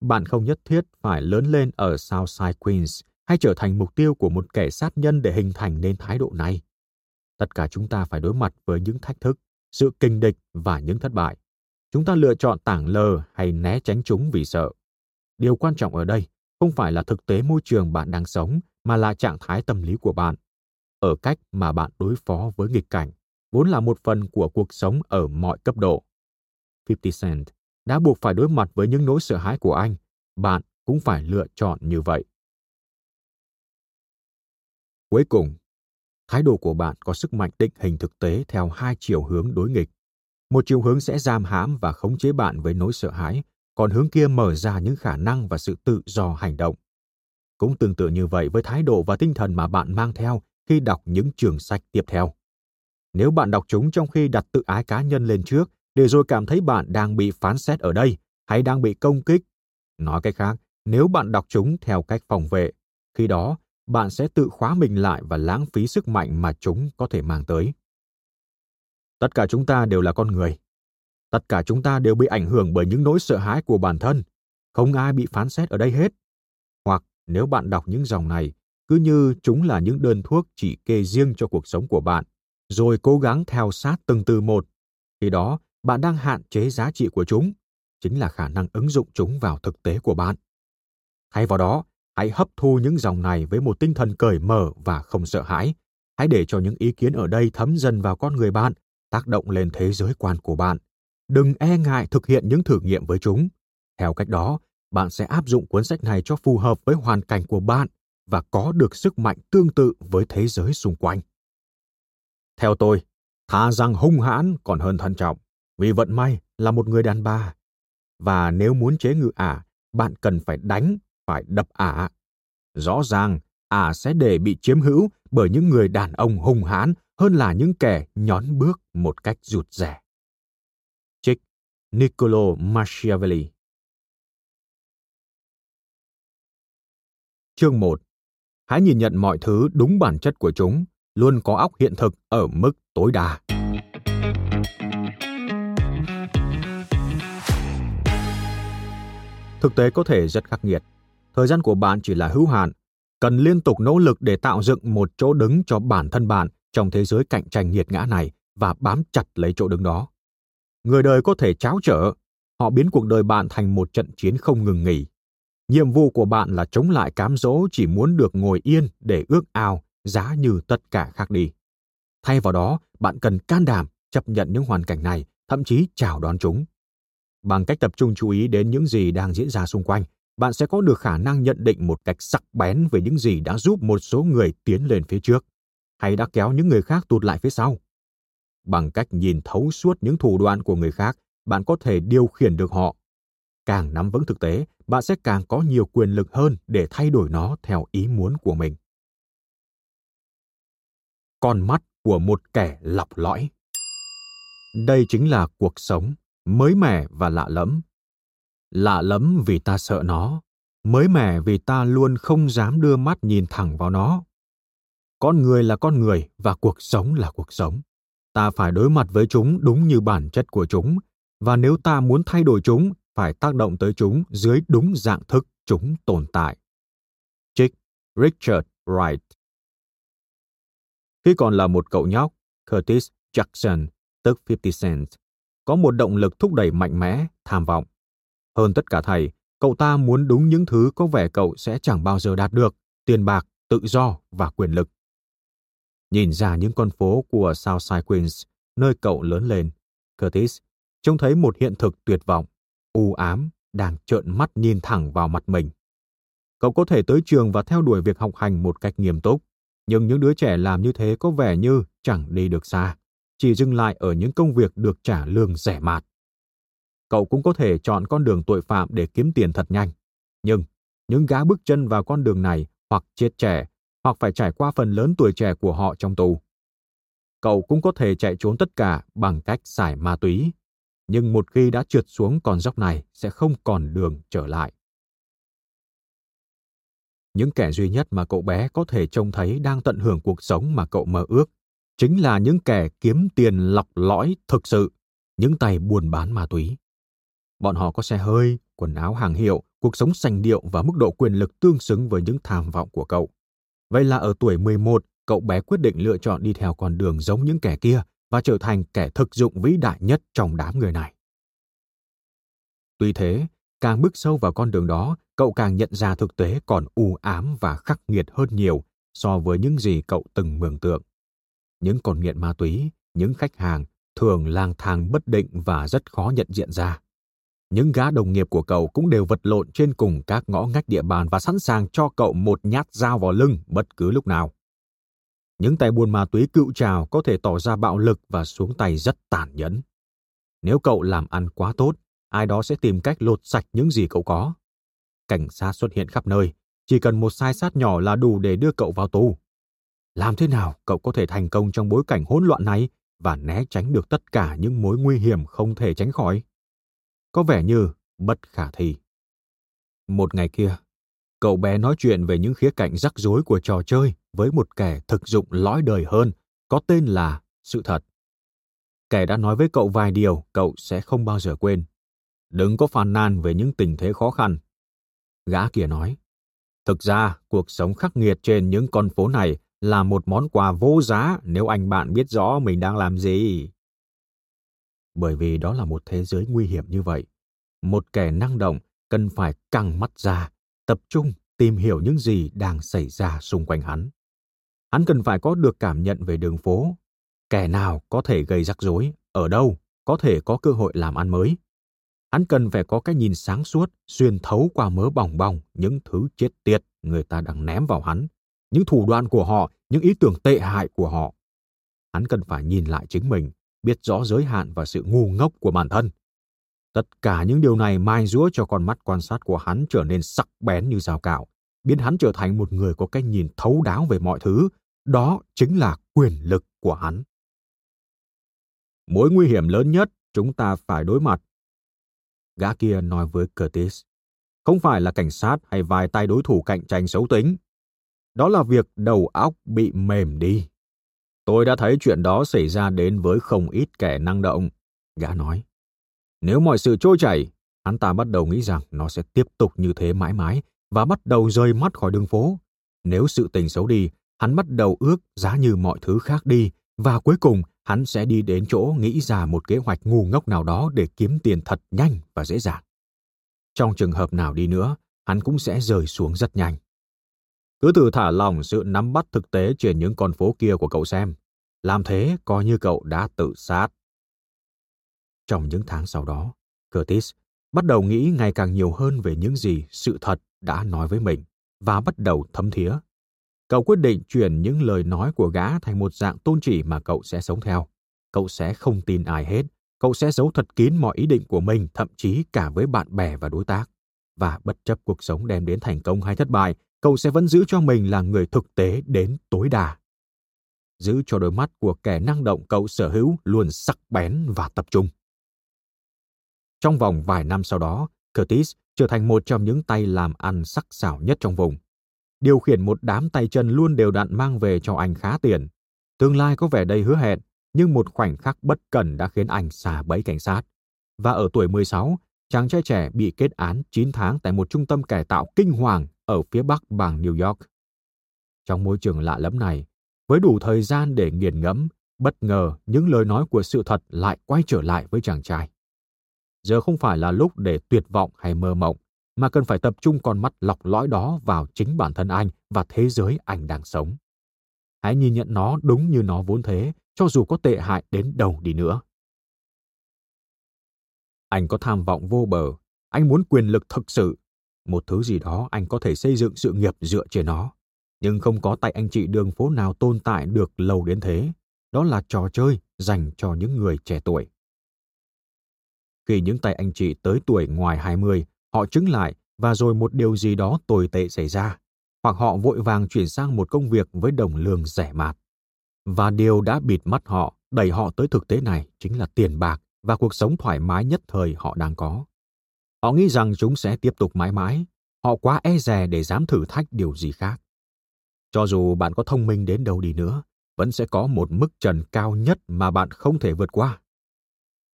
bạn không nhất thiết phải lớn lên ở Southside Queens hay trở thành mục tiêu của một kẻ sát nhân để hình thành nên thái độ này. Tất cả chúng ta phải đối mặt với những thách thức, sự kinh địch và những thất bại. Chúng ta lựa chọn tảng lờ hay né tránh chúng vì sợ. Điều quan trọng ở đây không phải là thực tế môi trường bạn đang sống mà là trạng thái tâm lý của bạn. Ở cách mà bạn đối phó với nghịch cảnh vốn là một phần của cuộc sống ở mọi cấp độ. 50 Cent đã buộc phải đối mặt với những nỗi sợ hãi của anh. Bạn cũng phải lựa chọn như vậy. Cuối cùng thái độ của bạn có sức mạnh định hình thực tế theo hai chiều hướng đối nghịch một chiều hướng sẽ giam hãm và khống chế bạn với nỗi sợ hãi, còn hướng kia mở ra những khả năng và sự tự do hành động. Cũng tương tự như vậy với thái độ và tinh thần mà bạn mang theo khi đọc những trường sách tiếp theo. Nếu bạn đọc chúng trong khi đặt tự ái cá nhân lên trước, để rồi cảm thấy bạn đang bị phán xét ở đây hay đang bị công kích. Nói cách khác, nếu bạn đọc chúng theo cách phòng vệ, khi đó bạn sẽ tự khóa mình lại và lãng phí sức mạnh mà chúng có thể mang tới. Tất cả chúng ta đều là con người. Tất cả chúng ta đều bị ảnh hưởng bởi những nỗi sợ hãi của bản thân. Không ai bị phán xét ở đây hết. Hoặc nếu bạn đọc những dòng này, cứ như chúng là những đơn thuốc chỉ kê riêng cho cuộc sống của bạn, rồi cố gắng theo sát từng từ một. Khi đó, bạn đang hạn chế giá trị của chúng, chính là khả năng ứng dụng chúng vào thực tế của bạn. Thay vào đó, hãy hấp thu những dòng này với một tinh thần cởi mở và không sợ hãi. Hãy để cho những ý kiến ở đây thấm dần vào con người bạn, tác động lên thế giới quan của bạn. Đừng e ngại thực hiện những thử nghiệm với chúng. Theo cách đó, bạn sẽ áp dụng cuốn sách này cho phù hợp với hoàn cảnh của bạn và có được sức mạnh tương tự với thế giới xung quanh. Theo tôi, thà rằng hung hãn còn hơn thận trọng, vì vận may là một người đàn bà. Và nếu muốn chế ngự ả, bạn cần phải đánh, phải đập ả. Rõ ràng, ả sẽ để bị chiếm hữu bởi những người đàn ông hung hãn hơn là những kẻ nhón bước một cách rụt rẻ. Trích Niccolo Machiavelli Chương 1 Hãy nhìn nhận mọi thứ đúng bản chất của chúng, luôn có óc hiện thực ở mức tối đa. Thực tế có thể rất khắc nghiệt. Thời gian của bạn chỉ là hữu hạn, cần liên tục nỗ lực để tạo dựng một chỗ đứng cho bản thân bạn trong thế giới cạnh tranh nghiệt ngã này và bám chặt lấy chỗ đứng đó. Người đời có thể cháo trở, họ biến cuộc đời bạn thành một trận chiến không ngừng nghỉ. Nhiệm vụ của bạn là chống lại cám dỗ chỉ muốn được ngồi yên để ước ao, giá như tất cả khác đi. Thay vào đó, bạn cần can đảm chấp nhận những hoàn cảnh này, thậm chí chào đón chúng. Bằng cách tập trung chú ý đến những gì đang diễn ra xung quanh, bạn sẽ có được khả năng nhận định một cách sắc bén về những gì đã giúp một số người tiến lên phía trước hay đã kéo những người khác tụt lại phía sau. Bằng cách nhìn thấu suốt những thủ đoạn của người khác, bạn có thể điều khiển được họ. Càng nắm vững thực tế, bạn sẽ càng có nhiều quyền lực hơn để thay đổi nó theo ý muốn của mình. Con mắt của một kẻ lọc lõi. Đây chính là cuộc sống, mới mẻ và lạ lẫm. Lạ lẫm vì ta sợ nó, mới mẻ vì ta luôn không dám đưa mắt nhìn thẳng vào nó. Con người là con người và cuộc sống là cuộc sống. Ta phải đối mặt với chúng đúng như bản chất của chúng và nếu ta muốn thay đổi chúng phải tác động tới chúng dưới đúng dạng thức chúng tồn tại. Trích richard wright. Khi còn là một cậu nhóc curtis jackson tức 50 cent có một động lực thúc đẩy mạnh mẽ tham vọng hơn tất cả thầy cậu ta muốn đúng những thứ có vẻ cậu sẽ chẳng bao giờ đạt được tiền bạc tự do và quyền lực Nhìn ra những con phố của Southside Queens, nơi cậu lớn lên, Curtis trông thấy một hiện thực tuyệt vọng, u ám, đang trợn mắt nhìn thẳng vào mặt mình. Cậu có thể tới trường và theo đuổi việc học hành một cách nghiêm túc, nhưng những đứa trẻ làm như thế có vẻ như chẳng đi được xa, chỉ dừng lại ở những công việc được trả lương rẻ mạt. Cậu cũng có thể chọn con đường tội phạm để kiếm tiền thật nhanh, nhưng những gã bước chân vào con đường này hoặc chết trẻ hoặc phải trải qua phần lớn tuổi trẻ của họ trong tù. Cậu cũng có thể chạy trốn tất cả bằng cách xài ma túy, nhưng một khi đã trượt xuống con dốc này sẽ không còn đường trở lại. Những kẻ duy nhất mà cậu bé có thể trông thấy đang tận hưởng cuộc sống mà cậu mơ ước chính là những kẻ kiếm tiền lọc lõi thực sự, những tay buôn bán ma túy. Bọn họ có xe hơi, quần áo hàng hiệu, cuộc sống sành điệu và mức độ quyền lực tương xứng với những tham vọng của cậu. Vậy là ở tuổi 11, cậu bé quyết định lựa chọn đi theo con đường giống những kẻ kia và trở thành kẻ thực dụng vĩ đại nhất trong đám người này. Tuy thế, càng bước sâu vào con đường đó, cậu càng nhận ra thực tế còn u ám và khắc nghiệt hơn nhiều so với những gì cậu từng mường tượng. Những con nghiện ma túy, những khách hàng thường lang thang bất định và rất khó nhận diện ra. Những gã đồng nghiệp của cậu cũng đều vật lộn trên cùng các ngõ ngách địa bàn và sẵn sàng cho cậu một nhát dao vào lưng bất cứ lúc nào. Những tay buôn ma túy cựu trào có thể tỏ ra bạo lực và xuống tay rất tàn nhẫn. Nếu cậu làm ăn quá tốt, ai đó sẽ tìm cách lột sạch những gì cậu có. Cảnh sát xuất hiện khắp nơi, chỉ cần một sai sát nhỏ là đủ để đưa cậu vào tù. Làm thế nào cậu có thể thành công trong bối cảnh hỗn loạn này và né tránh được tất cả những mối nguy hiểm không thể tránh khỏi? Có vẻ như bất khả thi. Một ngày kia, cậu bé nói chuyện về những khía cạnh rắc rối của trò chơi với một kẻ thực dụng lõi đời hơn, có tên là sự thật. Kẻ đã nói với cậu vài điều cậu sẽ không bao giờ quên. Đừng có phàn nàn về những tình thế khó khăn. Gã kia nói, thực ra cuộc sống khắc nghiệt trên những con phố này là một món quà vô giá nếu anh bạn biết rõ mình đang làm gì. Bởi vì đó là một thế giới nguy hiểm như vậy. Một kẻ năng động cần phải căng mắt ra, tập trung tìm hiểu những gì đang xảy ra xung quanh hắn. Hắn cần phải có được cảm nhận về đường phố. Kẻ nào có thể gây rắc rối, ở đâu có thể có cơ hội làm ăn mới. Hắn cần phải có cái nhìn sáng suốt, xuyên thấu qua mớ bòng bong những thứ chết tiệt người ta đang ném vào hắn, những thủ đoạn của họ, những ý tưởng tệ hại của họ. Hắn cần phải nhìn lại chính mình, biết rõ giới hạn và sự ngu ngốc của bản thân. Tất cả những điều này mai rúa cho con mắt quan sát của hắn trở nên sắc bén như dao cạo, biến hắn trở thành một người có cái nhìn thấu đáo về mọi thứ. Đó chính là quyền lực của hắn. Mối nguy hiểm lớn nhất chúng ta phải đối mặt. Gã kia nói với Curtis, không phải là cảnh sát hay vài tay đối thủ cạnh tranh xấu tính. Đó là việc đầu óc bị mềm đi. Tôi đã thấy chuyện đó xảy ra đến với không ít kẻ năng động, gã nói. Nếu mọi sự trôi chảy, hắn ta bắt đầu nghĩ rằng nó sẽ tiếp tục như thế mãi mãi và bắt đầu rơi mắt khỏi đường phố. Nếu sự tình xấu đi, hắn bắt đầu ước giá như mọi thứ khác đi và cuối cùng hắn sẽ đi đến chỗ nghĩ ra một kế hoạch ngu ngốc nào đó để kiếm tiền thật nhanh và dễ dàng. Trong trường hợp nào đi nữa, hắn cũng sẽ rời xuống rất nhanh. Cứ thử thả lỏng sự nắm bắt thực tế trên những con phố kia của cậu xem. Làm thế coi như cậu đã tự sát. Trong những tháng sau đó, Curtis bắt đầu nghĩ ngày càng nhiều hơn về những gì sự thật đã nói với mình và bắt đầu thấm thía. Cậu quyết định chuyển những lời nói của gã thành một dạng tôn chỉ mà cậu sẽ sống theo. Cậu sẽ không tin ai hết. Cậu sẽ giấu thật kín mọi ý định của mình, thậm chí cả với bạn bè và đối tác. Và bất chấp cuộc sống đem đến thành công hay thất bại, cậu sẽ vẫn giữ cho mình là người thực tế đến tối đa. Giữ cho đôi mắt của kẻ năng động cậu sở hữu luôn sắc bén và tập trung. Trong vòng vài năm sau đó, Curtis trở thành một trong những tay làm ăn sắc sảo nhất trong vùng. Điều khiển một đám tay chân luôn đều đặn mang về cho anh khá tiền. Tương lai có vẻ đầy hứa hẹn, nhưng một khoảnh khắc bất cẩn đã khiến anh xả bẫy cảnh sát. Và ở tuổi 16, chàng trai trẻ bị kết án 9 tháng tại một trung tâm cải tạo kinh hoàng ở phía bắc bang New York. Trong môi trường lạ lẫm này, với đủ thời gian để nghiền ngẫm, bất ngờ những lời nói của sự thật lại quay trở lại với chàng trai giờ không phải là lúc để tuyệt vọng hay mơ mộng, mà cần phải tập trung con mắt lọc lõi đó vào chính bản thân anh và thế giới anh đang sống. Hãy nhìn nhận nó đúng như nó vốn thế, cho dù có tệ hại đến đâu đi nữa. Anh có tham vọng vô bờ, anh muốn quyền lực thực sự, một thứ gì đó anh có thể xây dựng sự nghiệp dựa trên nó. Nhưng không có tay anh chị đường phố nào tồn tại được lâu đến thế. Đó là trò chơi dành cho những người trẻ tuổi. Khi những tay anh chị tới tuổi ngoài 20, họ chứng lại và rồi một điều gì đó tồi tệ xảy ra, hoặc họ vội vàng chuyển sang một công việc với đồng lương rẻ mạt. Và điều đã bịt mắt họ, đẩy họ tới thực tế này chính là tiền bạc và cuộc sống thoải mái nhất thời họ đang có. Họ nghĩ rằng chúng sẽ tiếp tục mãi mãi, họ quá e dè để dám thử thách điều gì khác. Cho dù bạn có thông minh đến đâu đi nữa, vẫn sẽ có một mức trần cao nhất mà bạn không thể vượt qua.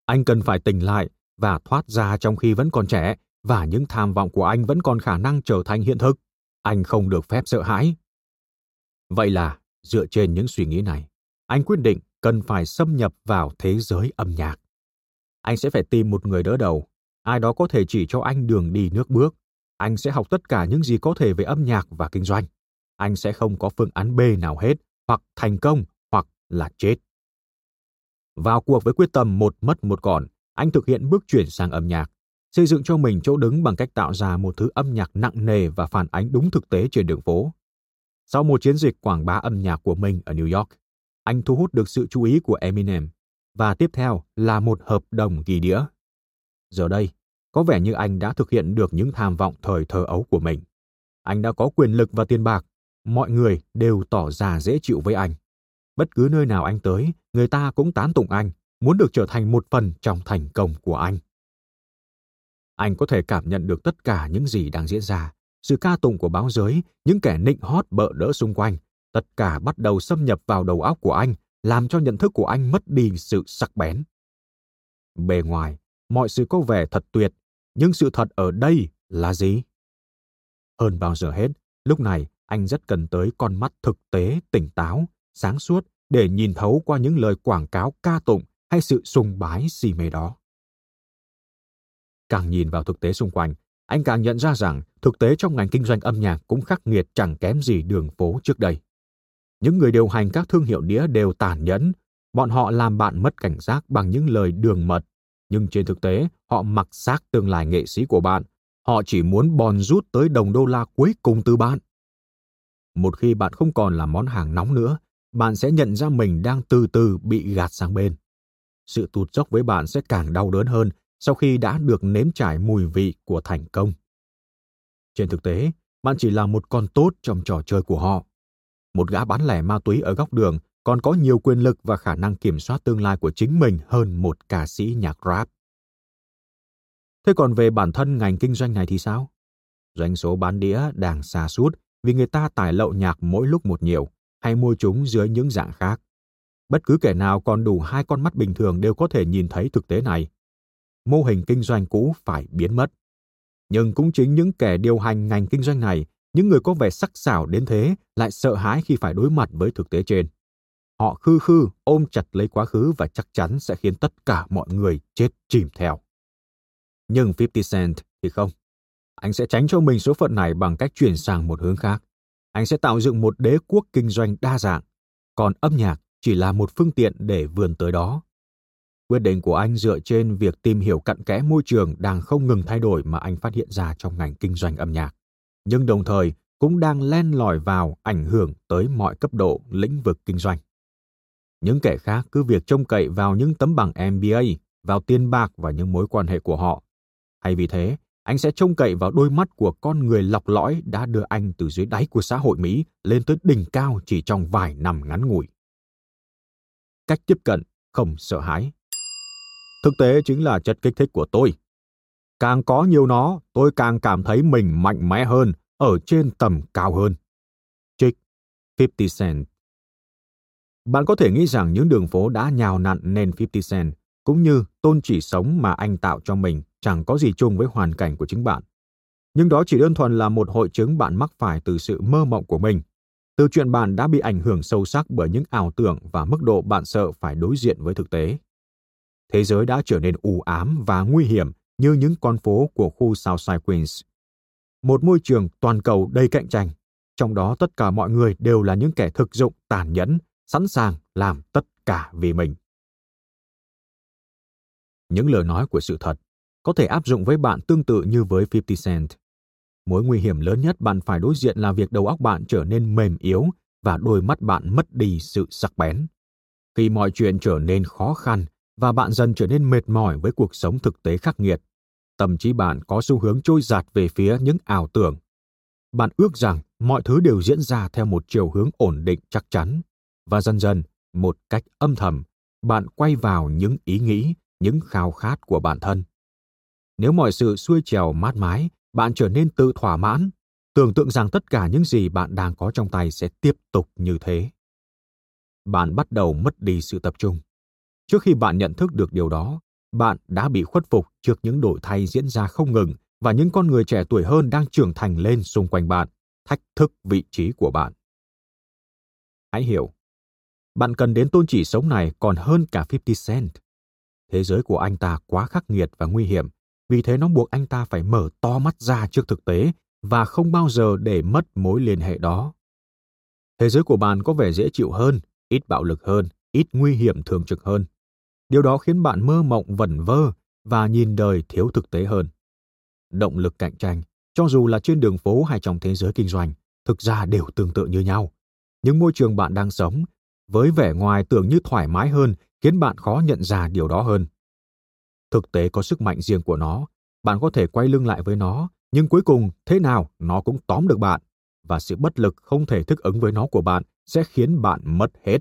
Anh cần phải tỉnh lại và thoát ra trong khi vẫn còn trẻ và những tham vọng của anh vẫn còn khả năng trở thành hiện thực. Anh không được phép sợ hãi. Vậy là, dựa trên những suy nghĩ này, anh quyết định cần phải xâm nhập vào thế giới âm nhạc. Anh sẽ phải tìm một người đỡ đầu, ai đó có thể chỉ cho anh đường đi nước bước. Anh sẽ học tất cả những gì có thể về âm nhạc và kinh doanh. Anh sẽ không có phương án B nào hết, hoặc thành công, hoặc là chết. Vào cuộc với quyết tâm một mất một còn, anh thực hiện bước chuyển sang âm nhạc, xây dựng cho mình chỗ đứng bằng cách tạo ra một thứ âm nhạc nặng nề và phản ánh đúng thực tế trên đường phố. Sau một chiến dịch quảng bá âm nhạc của mình ở New York, anh thu hút được sự chú ý của Eminem và tiếp theo là một hợp đồng ghi đĩa. Giờ đây, có vẻ như anh đã thực hiện được những tham vọng thời thơ ấu của mình. Anh đã có quyền lực và tiền bạc, mọi người đều tỏ ra dễ chịu với anh. Bất cứ nơi nào anh tới, người ta cũng tán tụng anh, muốn được trở thành một phần trong thành công của anh. Anh có thể cảm nhận được tất cả những gì đang diễn ra, sự ca tụng của báo giới, những kẻ nịnh hót bợ đỡ xung quanh, tất cả bắt đầu xâm nhập vào đầu óc của anh, làm cho nhận thức của anh mất đi sự sắc bén. Bề ngoài, mọi sự có vẻ thật tuyệt, nhưng sự thật ở đây là gì? Hơn bao giờ hết, lúc này anh rất cần tới con mắt thực tế, tỉnh táo, sáng suốt để nhìn thấu qua những lời quảng cáo ca tụng hay sự sùng bái si mê đó. Càng nhìn vào thực tế xung quanh, anh càng nhận ra rằng thực tế trong ngành kinh doanh âm nhạc cũng khắc nghiệt chẳng kém gì đường phố trước đây. Những người điều hành các thương hiệu đĩa đều tàn nhẫn, bọn họ làm bạn mất cảnh giác bằng những lời đường mật, nhưng trên thực tế họ mặc xác tương lai nghệ sĩ của bạn, họ chỉ muốn bòn rút tới đồng đô la cuối cùng từ bạn. Một khi bạn không còn là món hàng nóng nữa, bạn sẽ nhận ra mình đang từ từ bị gạt sang bên. Sự tụt dốc với bạn sẽ càng đau đớn hơn sau khi đã được nếm trải mùi vị của thành công. Trên thực tế, bạn chỉ là một con tốt trong trò chơi của họ. Một gã bán lẻ ma túy ở góc đường còn có nhiều quyền lực và khả năng kiểm soát tương lai của chính mình hơn một ca sĩ nhạc rap. Thế còn về bản thân ngành kinh doanh này thì sao? Doanh số bán đĩa đang xa suốt vì người ta tải lậu nhạc mỗi lúc một nhiều hay mua chúng dưới những dạng khác. Bất cứ kẻ nào còn đủ hai con mắt bình thường đều có thể nhìn thấy thực tế này. Mô hình kinh doanh cũ phải biến mất. Nhưng cũng chính những kẻ điều hành ngành kinh doanh này, những người có vẻ sắc sảo đến thế lại sợ hãi khi phải đối mặt với thực tế trên. Họ khư khư ôm chặt lấy quá khứ và chắc chắn sẽ khiến tất cả mọi người chết chìm theo. Nhưng 50 Cent thì không. Anh sẽ tránh cho mình số phận này bằng cách chuyển sang một hướng khác. Anh sẽ tạo dựng một đế quốc kinh doanh đa dạng, còn âm nhạc chỉ là một phương tiện để vươn tới đó. Quyết định của anh dựa trên việc tìm hiểu cặn kẽ môi trường đang không ngừng thay đổi mà anh phát hiện ra trong ngành kinh doanh âm nhạc, nhưng đồng thời cũng đang len lỏi vào ảnh hưởng tới mọi cấp độ lĩnh vực kinh doanh. Những kẻ khác cứ việc trông cậy vào những tấm bằng MBA, vào tiền bạc và những mối quan hệ của họ. Hay vì thế, anh sẽ trông cậy vào đôi mắt của con người lọc lõi đã đưa anh từ dưới đáy của xã hội Mỹ lên tới đỉnh cao chỉ trong vài năm ngắn ngủi. Cách tiếp cận không sợ hãi. Thực tế chính là chất kích thích của tôi. Càng có nhiều nó, tôi càng cảm thấy mình mạnh mẽ hơn, ở trên tầm cao hơn. Trích 50 Cent bạn có thể nghĩ rằng những đường phố đã nhào nặn nên 50 Cent, cũng như tôn chỉ sống mà anh tạo cho mình chẳng có gì chung với hoàn cảnh của chính bạn. Nhưng đó chỉ đơn thuần là một hội chứng bạn mắc phải từ sự mơ mộng của mình, từ chuyện bạn đã bị ảnh hưởng sâu sắc bởi những ảo tưởng và mức độ bạn sợ phải đối diện với thực tế. Thế giới đã trở nên u ám và nguy hiểm như những con phố của khu Southside Queens. Một môi trường toàn cầu đầy cạnh tranh, trong đó tất cả mọi người đều là những kẻ thực dụng tàn nhẫn, sẵn sàng làm tất cả vì mình. Những lời nói của sự thật có thể áp dụng với bạn tương tự như với 50 Cent. Mối nguy hiểm lớn nhất bạn phải đối diện là việc đầu óc bạn trở nên mềm yếu và đôi mắt bạn mất đi sự sắc bén. Khi mọi chuyện trở nên khó khăn và bạn dần trở nên mệt mỏi với cuộc sống thực tế khắc nghiệt, tâm trí bạn có xu hướng trôi giạt về phía những ảo tưởng. Bạn ước rằng mọi thứ đều diễn ra theo một chiều hướng ổn định chắc chắn và dần dần, một cách âm thầm, bạn quay vào những ý nghĩ, những khao khát của bản thân. Nếu mọi sự xuôi trèo mát mái, bạn trở nên tự thỏa mãn, tưởng tượng rằng tất cả những gì bạn đang có trong tay sẽ tiếp tục như thế. Bạn bắt đầu mất đi sự tập trung. Trước khi bạn nhận thức được điều đó, bạn đã bị khuất phục trước những đổi thay diễn ra không ngừng và những con người trẻ tuổi hơn đang trưởng thành lên xung quanh bạn, thách thức vị trí của bạn. Hãy hiểu, bạn cần đến tôn chỉ sống này còn hơn cả 50 cent. Thế giới của anh ta quá khắc nghiệt và nguy hiểm vì thế nó buộc anh ta phải mở to mắt ra trước thực tế và không bao giờ để mất mối liên hệ đó. Thế giới của bạn có vẻ dễ chịu hơn, ít bạo lực hơn, ít nguy hiểm thường trực hơn. Điều đó khiến bạn mơ mộng vẩn vơ và nhìn đời thiếu thực tế hơn. Động lực cạnh tranh, cho dù là trên đường phố hay trong thế giới kinh doanh, thực ra đều tương tự như nhau. những môi trường bạn đang sống, với vẻ ngoài tưởng như thoải mái hơn, khiến bạn khó nhận ra điều đó hơn thực tế có sức mạnh riêng của nó Bạn có thể quay lưng lại với nó, nhưng cuối cùng thế nào nó cũng tóm được bạn, và sự bất lực không thể thích ứng với nó của bạn sẽ khiến bạn mất hết.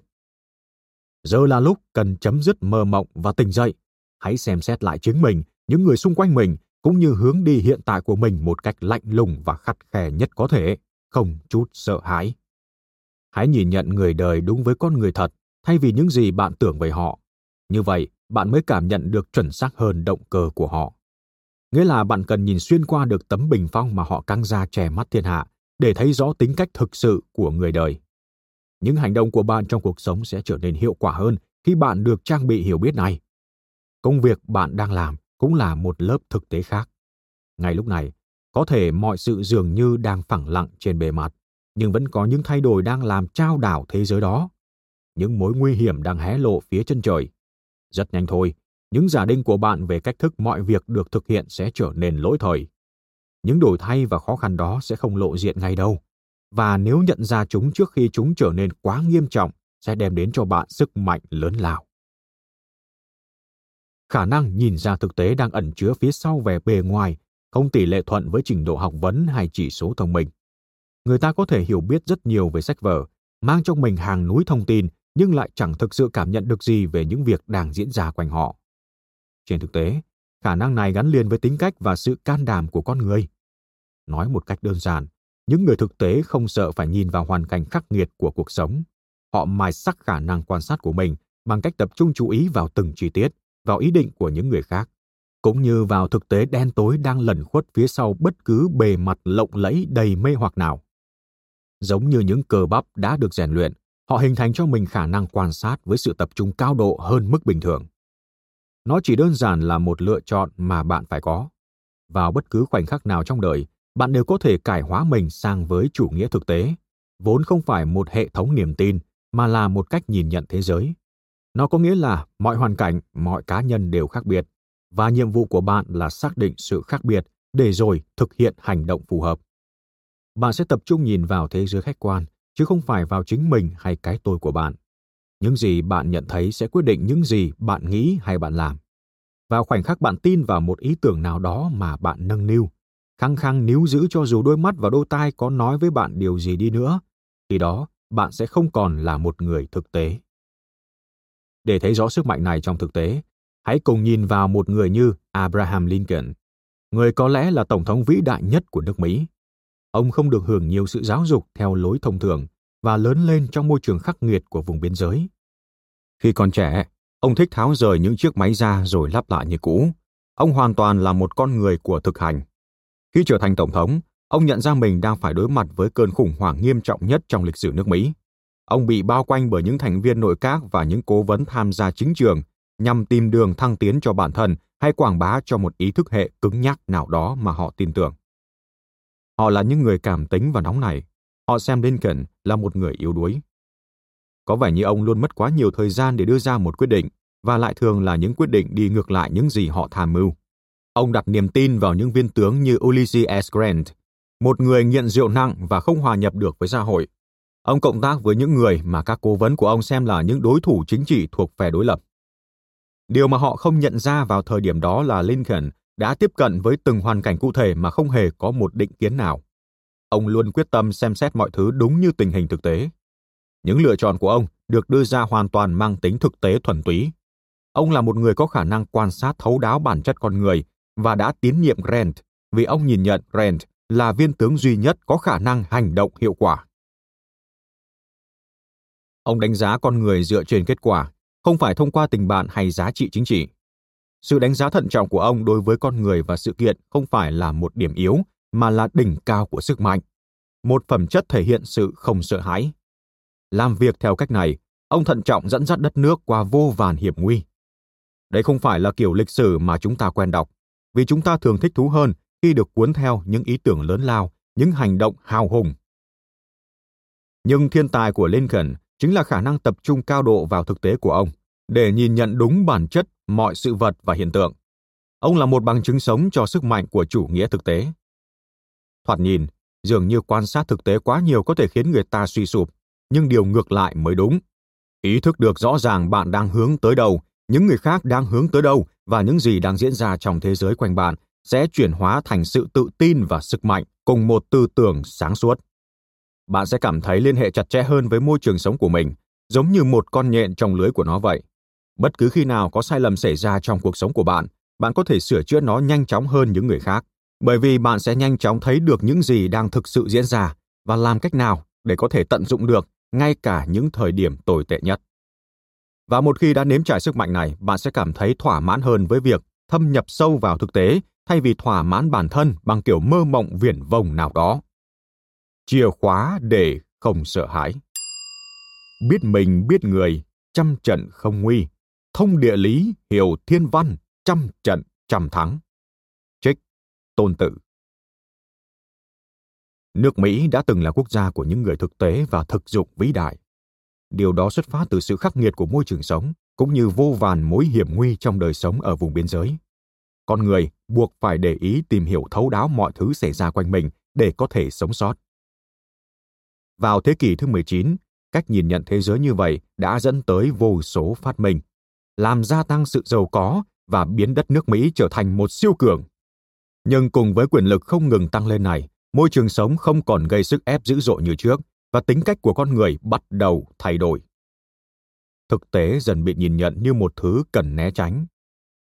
Giờ là lúc cần chấm dứt mơ mộng và tỉnh dậy. Hãy xem xét lại chính mình, những người xung quanh mình, cũng như hướng đi hiện tại của mình một cách lạnh lùng và khắt khe nhất có thể, không chút sợ hãi. Hãy nhìn nhận người đời đúng với con người thật, thay vì những gì bạn tưởng về họ. Như vậy, bạn mới cảm nhận được chuẩn xác hơn động cơ của họ. Nghĩa là bạn cần nhìn xuyên qua được tấm bình phong mà họ căng ra che mắt thiên hạ để thấy rõ tính cách thực sự của người đời. Những hành động của bạn trong cuộc sống sẽ trở nên hiệu quả hơn khi bạn được trang bị hiểu biết này. Công việc bạn đang làm cũng là một lớp thực tế khác. Ngay lúc này, có thể mọi sự dường như đang phẳng lặng trên bề mặt, nhưng vẫn có những thay đổi đang làm trao đảo thế giới đó. Những mối nguy hiểm đang hé lộ phía chân trời. Rất nhanh thôi, những giả định của bạn về cách thức mọi việc được thực hiện sẽ trở nên lỗi thời. Những đổi thay và khó khăn đó sẽ không lộ diện ngay đâu. Và nếu nhận ra chúng trước khi chúng trở nên quá nghiêm trọng, sẽ đem đến cho bạn sức mạnh lớn lao. Khả năng nhìn ra thực tế đang ẩn chứa phía sau vẻ bề ngoài, không tỷ lệ thuận với trình độ học vấn hay chỉ số thông minh. Người ta có thể hiểu biết rất nhiều về sách vở, mang trong mình hàng núi thông tin nhưng lại chẳng thực sự cảm nhận được gì về những việc đang diễn ra quanh họ. Trên thực tế, khả năng này gắn liền với tính cách và sự can đảm của con người. Nói một cách đơn giản, những người thực tế không sợ phải nhìn vào hoàn cảnh khắc nghiệt của cuộc sống. Họ mài sắc khả năng quan sát của mình bằng cách tập trung chú ý vào từng chi tiết, vào ý định của những người khác, cũng như vào thực tế đen tối đang lẩn khuất phía sau bất cứ bề mặt lộng lẫy đầy mê hoặc nào. Giống như những cơ bắp đã được rèn luyện, họ hình thành cho mình khả năng quan sát với sự tập trung cao độ hơn mức bình thường. Nó chỉ đơn giản là một lựa chọn mà bạn phải có. Vào bất cứ khoảnh khắc nào trong đời, bạn đều có thể cải hóa mình sang với chủ nghĩa thực tế, vốn không phải một hệ thống niềm tin mà là một cách nhìn nhận thế giới. Nó có nghĩa là mọi hoàn cảnh, mọi cá nhân đều khác biệt và nhiệm vụ của bạn là xác định sự khác biệt để rồi thực hiện hành động phù hợp. Bạn sẽ tập trung nhìn vào thế giới khách quan chứ không phải vào chính mình hay cái tôi của bạn. Những gì bạn nhận thấy sẽ quyết định những gì bạn nghĩ hay bạn làm. Vào khoảnh khắc bạn tin vào một ý tưởng nào đó mà bạn nâng niu, khăng khăng níu giữ cho dù đôi mắt và đôi tai có nói với bạn điều gì đi nữa, thì đó bạn sẽ không còn là một người thực tế. Để thấy rõ sức mạnh này trong thực tế, hãy cùng nhìn vào một người như Abraham Lincoln, người có lẽ là tổng thống vĩ đại nhất của nước Mỹ. Ông không được hưởng nhiều sự giáo dục theo lối thông thường và lớn lên trong môi trường khắc nghiệt của vùng biên giới. Khi còn trẻ, ông thích tháo rời những chiếc máy ra rồi lắp lại như cũ. Ông hoàn toàn là một con người của thực hành. Khi trở thành tổng thống, ông nhận ra mình đang phải đối mặt với cơn khủng hoảng nghiêm trọng nhất trong lịch sử nước Mỹ. Ông bị bao quanh bởi những thành viên nội các và những cố vấn tham gia chính trường nhằm tìm đường thăng tiến cho bản thân hay quảng bá cho một ý thức hệ cứng nhắc nào đó mà họ tin tưởng. Họ là những người cảm tính và nóng nảy. Họ xem Lincoln là một người yếu đuối. Có vẻ như ông luôn mất quá nhiều thời gian để đưa ra một quyết định và lại thường là những quyết định đi ngược lại những gì họ tham mưu. Ông đặt niềm tin vào những viên tướng như Ulysses S. Grant, một người nghiện rượu nặng và không hòa nhập được với xã hội. Ông cộng tác với những người mà các cố vấn của ông xem là những đối thủ chính trị thuộc phe đối lập. Điều mà họ không nhận ra vào thời điểm đó là Lincoln đã tiếp cận với từng hoàn cảnh cụ thể mà không hề có một định kiến nào. Ông luôn quyết tâm xem xét mọi thứ đúng như tình hình thực tế. Những lựa chọn của ông được đưa ra hoàn toàn mang tính thực tế thuần túy. Ông là một người có khả năng quan sát thấu đáo bản chất con người và đã tín nhiệm Grant vì ông nhìn nhận Grant là viên tướng duy nhất có khả năng hành động hiệu quả. Ông đánh giá con người dựa trên kết quả, không phải thông qua tình bạn hay giá trị chính trị. Sự đánh giá thận trọng của ông đối với con người và sự kiện không phải là một điểm yếu, mà là đỉnh cao của sức mạnh. Một phẩm chất thể hiện sự không sợ hãi. Làm việc theo cách này, ông thận trọng dẫn dắt đất nước qua vô vàn hiểm nguy. Đây không phải là kiểu lịch sử mà chúng ta quen đọc, vì chúng ta thường thích thú hơn khi được cuốn theo những ý tưởng lớn lao, những hành động hào hùng. Nhưng thiên tài của Lincoln chính là khả năng tập trung cao độ vào thực tế của ông để nhìn nhận đúng bản chất mọi sự vật và hiện tượng. Ông là một bằng chứng sống cho sức mạnh của chủ nghĩa thực tế. Thoạt nhìn, dường như quan sát thực tế quá nhiều có thể khiến người ta suy sụp, nhưng điều ngược lại mới đúng. Ý thức được rõ ràng bạn đang hướng tới đâu, những người khác đang hướng tới đâu và những gì đang diễn ra trong thế giới quanh bạn sẽ chuyển hóa thành sự tự tin và sức mạnh cùng một tư tưởng sáng suốt. Bạn sẽ cảm thấy liên hệ chặt chẽ hơn với môi trường sống của mình, giống như một con nhện trong lưới của nó vậy. Bất cứ khi nào có sai lầm xảy ra trong cuộc sống của bạn, bạn có thể sửa chữa nó nhanh chóng hơn những người khác, bởi vì bạn sẽ nhanh chóng thấy được những gì đang thực sự diễn ra và làm cách nào để có thể tận dụng được ngay cả những thời điểm tồi tệ nhất. Và một khi đã nếm trải sức mạnh này, bạn sẽ cảm thấy thỏa mãn hơn với việc thâm nhập sâu vào thực tế thay vì thỏa mãn bản thân bằng kiểu mơ mộng viển vông nào đó. Chìa khóa để không sợ hãi. Biết mình biết người, trăm trận không nguy. Thông địa lý, hiểu thiên văn, trăm trận trăm thắng. Trích, tôn tử. Nước Mỹ đã từng là quốc gia của những người thực tế và thực dụng vĩ đại. Điều đó xuất phát từ sự khắc nghiệt của môi trường sống, cũng như vô vàn mối hiểm nguy trong đời sống ở vùng biên giới. Con người buộc phải để ý tìm hiểu thấu đáo mọi thứ xảy ra quanh mình để có thể sống sót. Vào thế kỷ thứ 19, cách nhìn nhận thế giới như vậy đã dẫn tới vô số phát minh, làm gia tăng sự giàu có và biến đất nước Mỹ trở thành một siêu cường. Nhưng cùng với quyền lực không ngừng tăng lên này, môi trường sống không còn gây sức ép dữ dội như trước và tính cách của con người bắt đầu thay đổi. Thực tế dần bị nhìn nhận như một thứ cần né tránh.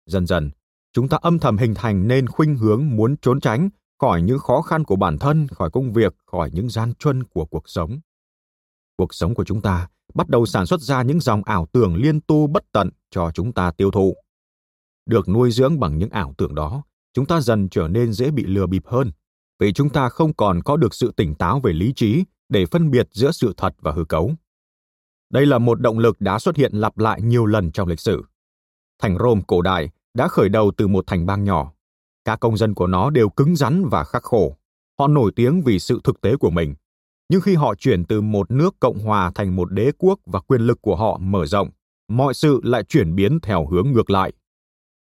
Dần dần, chúng ta âm thầm hình thành nên khuynh hướng muốn trốn tránh khỏi những khó khăn của bản thân, khỏi công việc, khỏi những gian truân của cuộc sống. Cuộc sống của chúng ta bắt đầu sản xuất ra những dòng ảo tưởng liên tu bất tận cho chúng ta tiêu thụ. Được nuôi dưỡng bằng những ảo tưởng đó, chúng ta dần trở nên dễ bị lừa bịp hơn, vì chúng ta không còn có được sự tỉnh táo về lý trí để phân biệt giữa sự thật và hư cấu. Đây là một động lực đã xuất hiện lặp lại nhiều lần trong lịch sử. Thành Rome cổ đại đã khởi đầu từ một thành bang nhỏ. Các công dân của nó đều cứng rắn và khắc khổ. Họ nổi tiếng vì sự thực tế của mình. Nhưng khi họ chuyển từ một nước cộng hòa thành một đế quốc và quyền lực của họ mở rộng, mọi sự lại chuyển biến theo hướng ngược lại.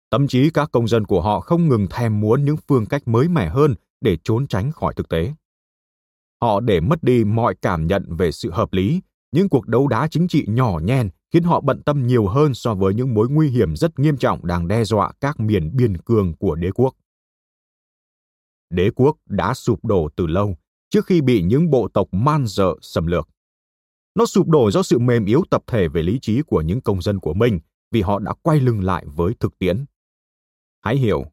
Tâm trí các công dân của họ không ngừng thèm muốn những phương cách mới mẻ hơn để trốn tránh khỏi thực tế. Họ để mất đi mọi cảm nhận về sự hợp lý, những cuộc đấu đá chính trị nhỏ nhen khiến họ bận tâm nhiều hơn so với những mối nguy hiểm rất nghiêm trọng đang đe dọa các miền biên cương của đế quốc. Đế quốc đã sụp đổ từ lâu trước khi bị những bộ tộc man dợ xâm lược. Nó sụp đổ do sự mềm yếu tập thể về lý trí của những công dân của mình vì họ đã quay lưng lại với thực tiễn. Hãy hiểu,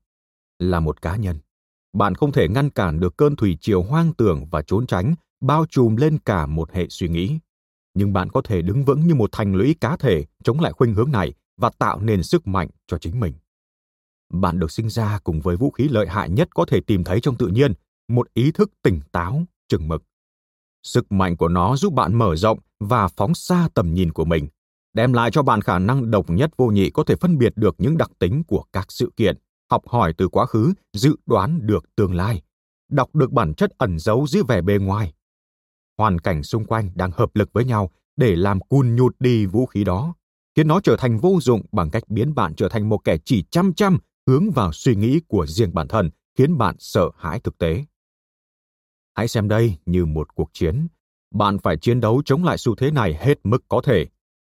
là một cá nhân, bạn không thể ngăn cản được cơn thủy triều hoang tưởng và trốn tránh bao trùm lên cả một hệ suy nghĩ nhưng bạn có thể đứng vững như một thành lũy cá thể chống lại khuynh hướng này và tạo nên sức mạnh cho chính mình. Bạn được sinh ra cùng với vũ khí lợi hại nhất có thể tìm thấy trong tự nhiên, một ý thức tỉnh táo, chừng mực. Sức mạnh của nó giúp bạn mở rộng và phóng xa tầm nhìn của mình, đem lại cho bạn khả năng độc nhất vô nhị có thể phân biệt được những đặc tính của các sự kiện, học hỏi từ quá khứ, dự đoán được tương lai, đọc được bản chất ẩn giấu dưới vẻ bề ngoài hoàn cảnh xung quanh đang hợp lực với nhau để làm cun nhụt đi vũ khí đó, khiến nó trở thành vô dụng bằng cách biến bạn trở thành một kẻ chỉ chăm chăm hướng vào suy nghĩ của riêng bản thân, khiến bạn sợ hãi thực tế. Hãy xem đây như một cuộc chiến. Bạn phải chiến đấu chống lại xu thế này hết mức có thể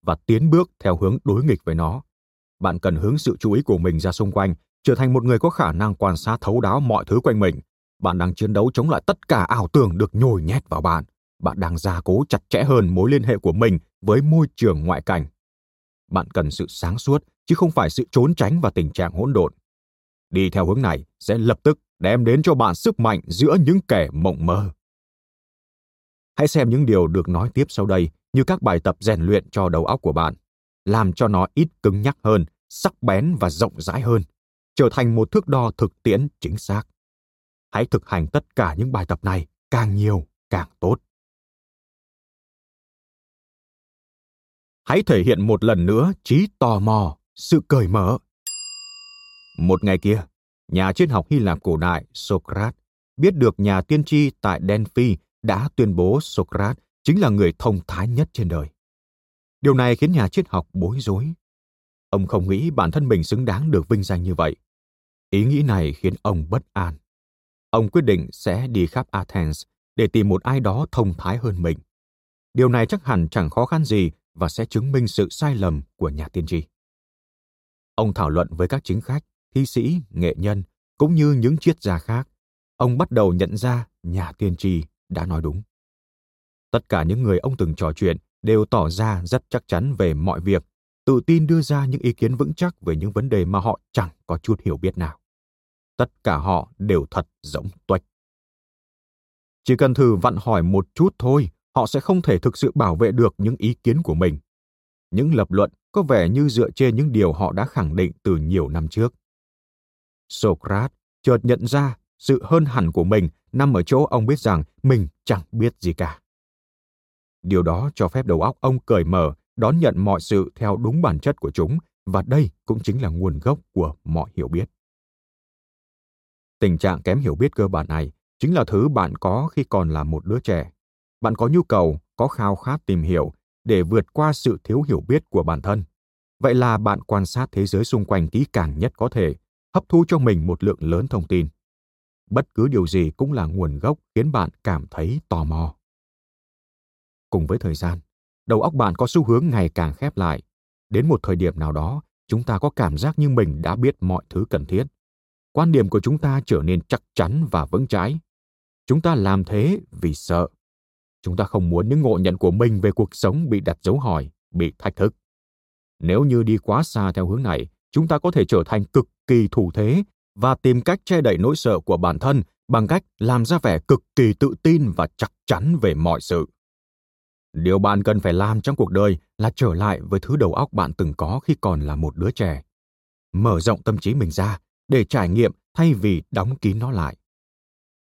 và tiến bước theo hướng đối nghịch với nó. Bạn cần hướng sự chú ý của mình ra xung quanh, trở thành một người có khả năng quan sát thấu đáo mọi thứ quanh mình. Bạn đang chiến đấu chống lại tất cả ảo tưởng được nhồi nhét vào bạn bạn đang gia cố chặt chẽ hơn mối liên hệ của mình với môi trường ngoại cảnh. Bạn cần sự sáng suốt chứ không phải sự trốn tránh và tình trạng hỗn độn. Đi theo hướng này sẽ lập tức đem đến cho bạn sức mạnh giữa những kẻ mộng mơ. Hãy xem những điều được nói tiếp sau đây như các bài tập rèn luyện cho đầu óc của bạn, làm cho nó ít cứng nhắc hơn, sắc bén và rộng rãi hơn, trở thành một thước đo thực tiễn chính xác. Hãy thực hành tất cả những bài tập này càng nhiều càng tốt. hãy thể hiện một lần nữa trí tò mò, sự cởi mở. Một ngày kia, nhà triết học Hy Lạp cổ đại Socrates biết được nhà tiên tri tại Delphi đã tuyên bố Socrates chính là người thông thái nhất trên đời. Điều này khiến nhà triết học bối rối. Ông không nghĩ bản thân mình xứng đáng được vinh danh như vậy. Ý nghĩ này khiến ông bất an. Ông quyết định sẽ đi khắp Athens để tìm một ai đó thông thái hơn mình. Điều này chắc hẳn chẳng khó khăn gì và sẽ chứng minh sự sai lầm của nhà tiên tri. Ông thảo luận với các chính khách, thi sĩ, nghệ nhân cũng như những triết gia khác, ông bắt đầu nhận ra nhà tiên tri đã nói đúng. Tất cả những người ông từng trò chuyện đều tỏ ra rất chắc chắn về mọi việc, tự tin đưa ra những ý kiến vững chắc về những vấn đề mà họ chẳng có chút hiểu biết nào. Tất cả họ đều thật giống tuếch. Chỉ cần thử vặn hỏi một chút thôi, họ sẽ không thể thực sự bảo vệ được những ý kiến của mình. Những lập luận có vẻ như dựa trên những điều họ đã khẳng định từ nhiều năm trước. Socrates chợt nhận ra sự hơn hẳn của mình nằm ở chỗ ông biết rằng mình chẳng biết gì cả. Điều đó cho phép đầu óc ông cởi mở, đón nhận mọi sự theo đúng bản chất của chúng, và đây cũng chính là nguồn gốc của mọi hiểu biết. Tình trạng kém hiểu biết cơ bản này chính là thứ bạn có khi còn là một đứa trẻ. Bạn có nhu cầu, có khao khát tìm hiểu để vượt qua sự thiếu hiểu biết của bản thân. Vậy là bạn quan sát thế giới xung quanh kỹ càng nhất có thể, hấp thu cho mình một lượng lớn thông tin. Bất cứ điều gì cũng là nguồn gốc khiến bạn cảm thấy tò mò. Cùng với thời gian, đầu óc bạn có xu hướng ngày càng khép lại. Đến một thời điểm nào đó, chúng ta có cảm giác như mình đã biết mọi thứ cần thiết. Quan điểm của chúng ta trở nên chắc chắn và vững chãi. Chúng ta làm thế vì sợ. Chúng ta không muốn những ngộ nhận của mình về cuộc sống bị đặt dấu hỏi, bị thách thức. Nếu như đi quá xa theo hướng này, chúng ta có thể trở thành cực kỳ thủ thế và tìm cách che đậy nỗi sợ của bản thân bằng cách làm ra vẻ cực kỳ tự tin và chắc chắn về mọi sự. Điều bạn cần phải làm trong cuộc đời là trở lại với thứ đầu óc bạn từng có khi còn là một đứa trẻ. Mở rộng tâm trí mình ra để trải nghiệm thay vì đóng kín nó lại.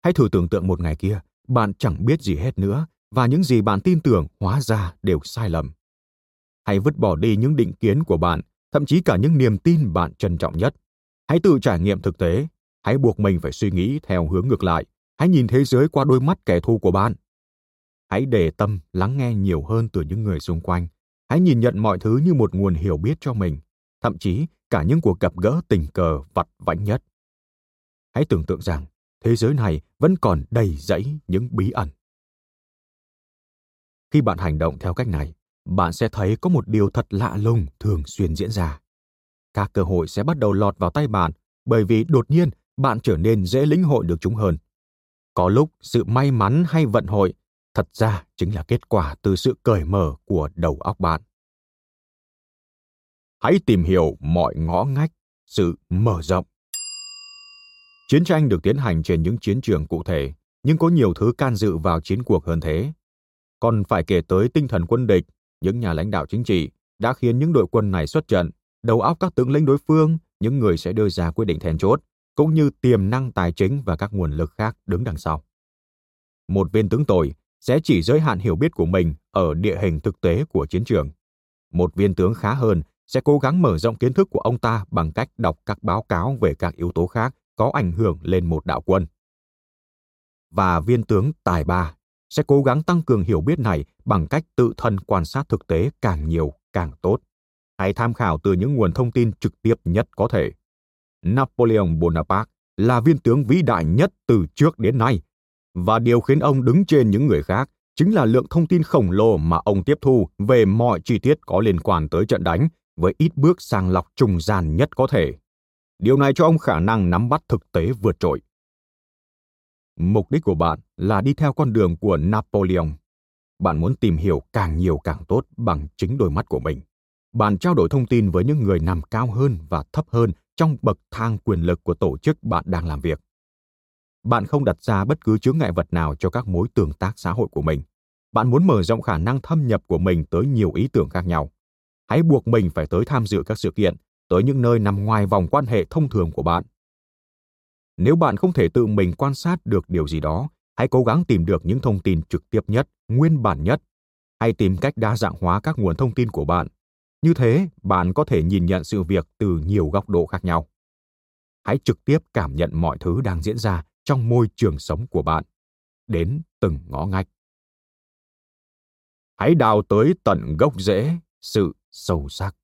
Hãy thử tưởng tượng một ngày kia, bạn chẳng biết gì hết nữa và những gì bạn tin tưởng hóa ra đều sai lầm. Hãy vứt bỏ đi những định kiến của bạn thậm chí cả những niềm tin bạn trân trọng nhất. Hãy tự trải nghiệm thực tế. Hãy buộc mình phải suy nghĩ theo hướng ngược lại. Hãy nhìn thế giới qua đôi mắt kẻ thù của bạn. Hãy để tâm lắng nghe nhiều hơn từ những người xung quanh. Hãy nhìn nhận mọi thứ như một nguồn hiểu biết cho mình, thậm chí cả những cuộc gặp gỡ tình cờ vặt vãnh nhất. Hãy tưởng tượng rằng thế giới này vẫn còn đầy rẫy những bí ẩn. Khi bạn hành động theo cách này bạn sẽ thấy có một điều thật lạ lùng thường xuyên diễn ra. Các cơ hội sẽ bắt đầu lọt vào tay bạn, bởi vì đột nhiên bạn trở nên dễ lĩnh hội được chúng hơn. Có lúc sự may mắn hay vận hội, thật ra chính là kết quả từ sự cởi mở của đầu óc bạn. Hãy tìm hiểu mọi ngõ ngách, sự mở rộng. Chiến tranh được tiến hành trên những chiến trường cụ thể, nhưng có nhiều thứ can dự vào chiến cuộc hơn thế. Còn phải kể tới tinh thần quân địch những nhà lãnh đạo chính trị đã khiến những đội quân này xuất trận, đầu óc các tướng lĩnh đối phương, những người sẽ đưa ra quyết định then chốt, cũng như tiềm năng tài chính và các nguồn lực khác đứng đằng sau một viên tướng tồi sẽ chỉ giới hạn hiểu biết của mình ở địa hình thực tế của chiến trường. Một viên tướng khá hơn sẽ cố gắng mở rộng kiến thức của ông ta bằng cách đọc các báo cáo về các yếu tố khác có ảnh hưởng lên một đạo quân. Và viên tướng tài ba sẽ cố gắng tăng cường hiểu biết này bằng cách tự thân quan sát thực tế càng nhiều, càng tốt. Hãy tham khảo từ những nguồn thông tin trực tiếp nhất có thể. Napoleon Bonaparte là viên tướng vĩ đại nhất từ trước đến nay và điều khiến ông đứng trên những người khác chính là lượng thông tin khổng lồ mà ông tiếp thu về mọi chi tiết có liên quan tới trận đánh với ít bước sàng lọc trùng gian nhất có thể. Điều này cho ông khả năng nắm bắt thực tế vượt trội. Mục đích của bạn là đi theo con đường của Napoleon. Bạn muốn tìm hiểu càng nhiều càng tốt bằng chính đôi mắt của mình. Bạn trao đổi thông tin với những người nằm cao hơn và thấp hơn trong bậc thang quyền lực của tổ chức bạn đang làm việc bạn không đặt ra bất cứ chướng ngại vật nào cho các mối tương tác xã hội của mình bạn muốn mở rộng khả năng thâm nhập của mình tới nhiều ý tưởng khác nhau hãy buộc mình phải tới tham dự các sự kiện, tới những nơi nằm ngoài vòng quan hệ thông thường của bạn nếu bạn không thể tự mình quan sát được điều gì đó, hãy cố gắng tìm được những thông tin trực tiếp nhất, nguyên bản nhất. Hay tìm cách đa dạng hóa các nguồn thông tin của bạn. Như thế, bạn có thể nhìn nhận sự việc từ nhiều góc độ khác nhau. Hãy trực tiếp cảm nhận mọi thứ đang diễn ra trong môi trường sống của bạn. Đến từng ngõ ngách. Hãy đào tới tận gốc rễ, sự sâu sắc.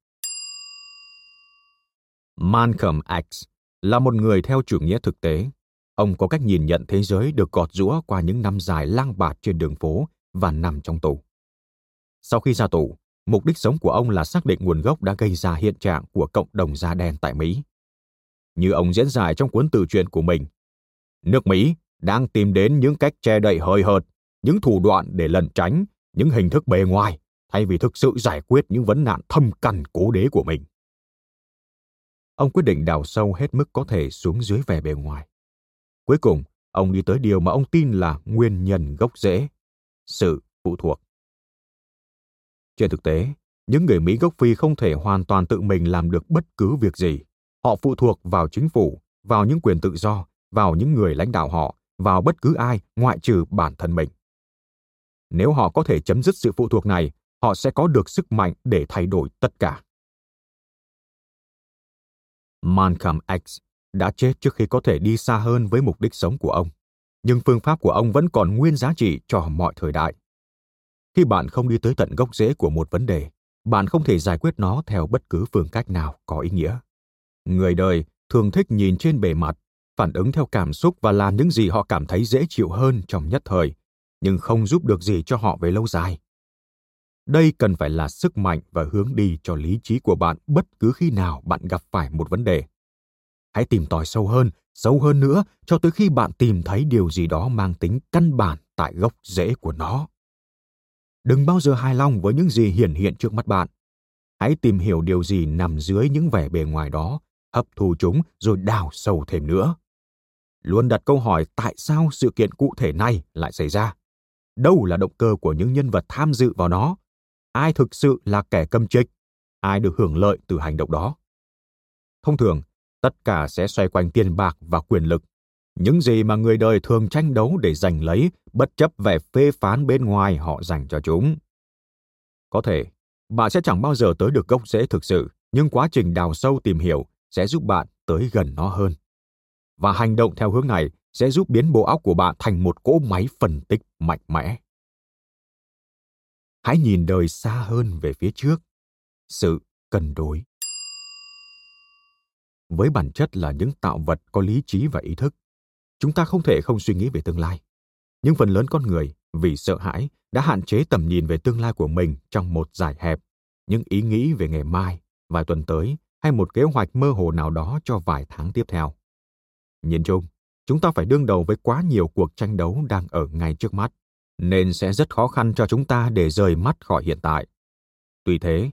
Malcolm x là một người theo chủ nghĩa thực tế ông có cách nhìn nhận thế giới được gọt rũa qua những năm dài lang bạt trên đường phố và nằm trong tù sau khi ra tù mục đích sống của ông là xác định nguồn gốc đã gây ra hiện trạng của cộng đồng da đen tại mỹ như ông diễn giải trong cuốn tự truyện của mình. Nước Mỹ đang tìm đến những cách che đậy hời hợt, những thủ đoạn để lẩn tránh, những hình thức bề ngoài, thay vì thực sự giải quyết những vấn nạn thâm căn cố đế của mình. Ông quyết định đào sâu hết mức có thể xuống dưới vẻ bề ngoài. Cuối cùng, ông đi tới điều mà ông tin là nguyên nhân gốc rễ, sự phụ thuộc. Trên thực tế, những người Mỹ gốc Phi không thể hoàn toàn tự mình làm được bất cứ việc gì. Họ phụ thuộc vào chính phủ, vào những quyền tự do, vào những người lãnh đạo họ, vào bất cứ ai ngoại trừ bản thân mình. Nếu họ có thể chấm dứt sự phụ thuộc này, họ sẽ có được sức mạnh để thay đổi tất cả. Malcolm X đã chết trước khi có thể đi xa hơn với mục đích sống của ông, nhưng phương pháp của ông vẫn còn nguyên giá trị cho mọi thời đại. Khi bạn không đi tới tận gốc rễ của một vấn đề, bạn không thể giải quyết nó theo bất cứ phương cách nào có ý nghĩa. Người đời thường thích nhìn trên bề mặt, phản ứng theo cảm xúc và làm những gì họ cảm thấy dễ chịu hơn trong nhất thời, nhưng không giúp được gì cho họ về lâu dài. Đây cần phải là sức mạnh và hướng đi cho lý trí của bạn bất cứ khi nào bạn gặp phải một vấn đề. Hãy tìm tòi sâu hơn, sâu hơn nữa cho tới khi bạn tìm thấy điều gì đó mang tính căn bản tại gốc rễ của nó. Đừng bao giờ hài lòng với những gì hiển hiện trước mắt bạn. Hãy tìm hiểu điều gì nằm dưới những vẻ bề ngoài đó, hấp thu chúng rồi đào sâu thêm nữa. Luôn đặt câu hỏi tại sao sự kiện cụ thể này lại xảy ra. Đâu là động cơ của những nhân vật tham dự vào nó? Ai thực sự là kẻ cầm trịch? Ai được hưởng lợi từ hành động đó? Thông thường, tất cả sẽ xoay quanh tiền bạc và quyền lực những gì mà người đời thường tranh đấu để giành lấy bất chấp vẻ phê phán bên ngoài họ dành cho chúng có thể bạn sẽ chẳng bao giờ tới được gốc rễ thực sự nhưng quá trình đào sâu tìm hiểu sẽ giúp bạn tới gần nó hơn và hành động theo hướng này sẽ giúp biến bộ óc của bạn thành một cỗ máy phân tích mạnh mẽ hãy nhìn đời xa hơn về phía trước. Sự cân đối. Với bản chất là những tạo vật có lý trí và ý thức, chúng ta không thể không suy nghĩ về tương lai. Nhưng phần lớn con người vì sợ hãi đã hạn chế tầm nhìn về tương lai của mình trong một giải hẹp. Những ý nghĩ về ngày mai, vài tuần tới hay một kế hoạch mơ hồ nào đó cho vài tháng tiếp theo. Nhìn chung, chúng ta phải đương đầu với quá nhiều cuộc tranh đấu đang ở ngay trước mắt nên sẽ rất khó khăn cho chúng ta để rời mắt khỏi hiện tại. Tuy thế,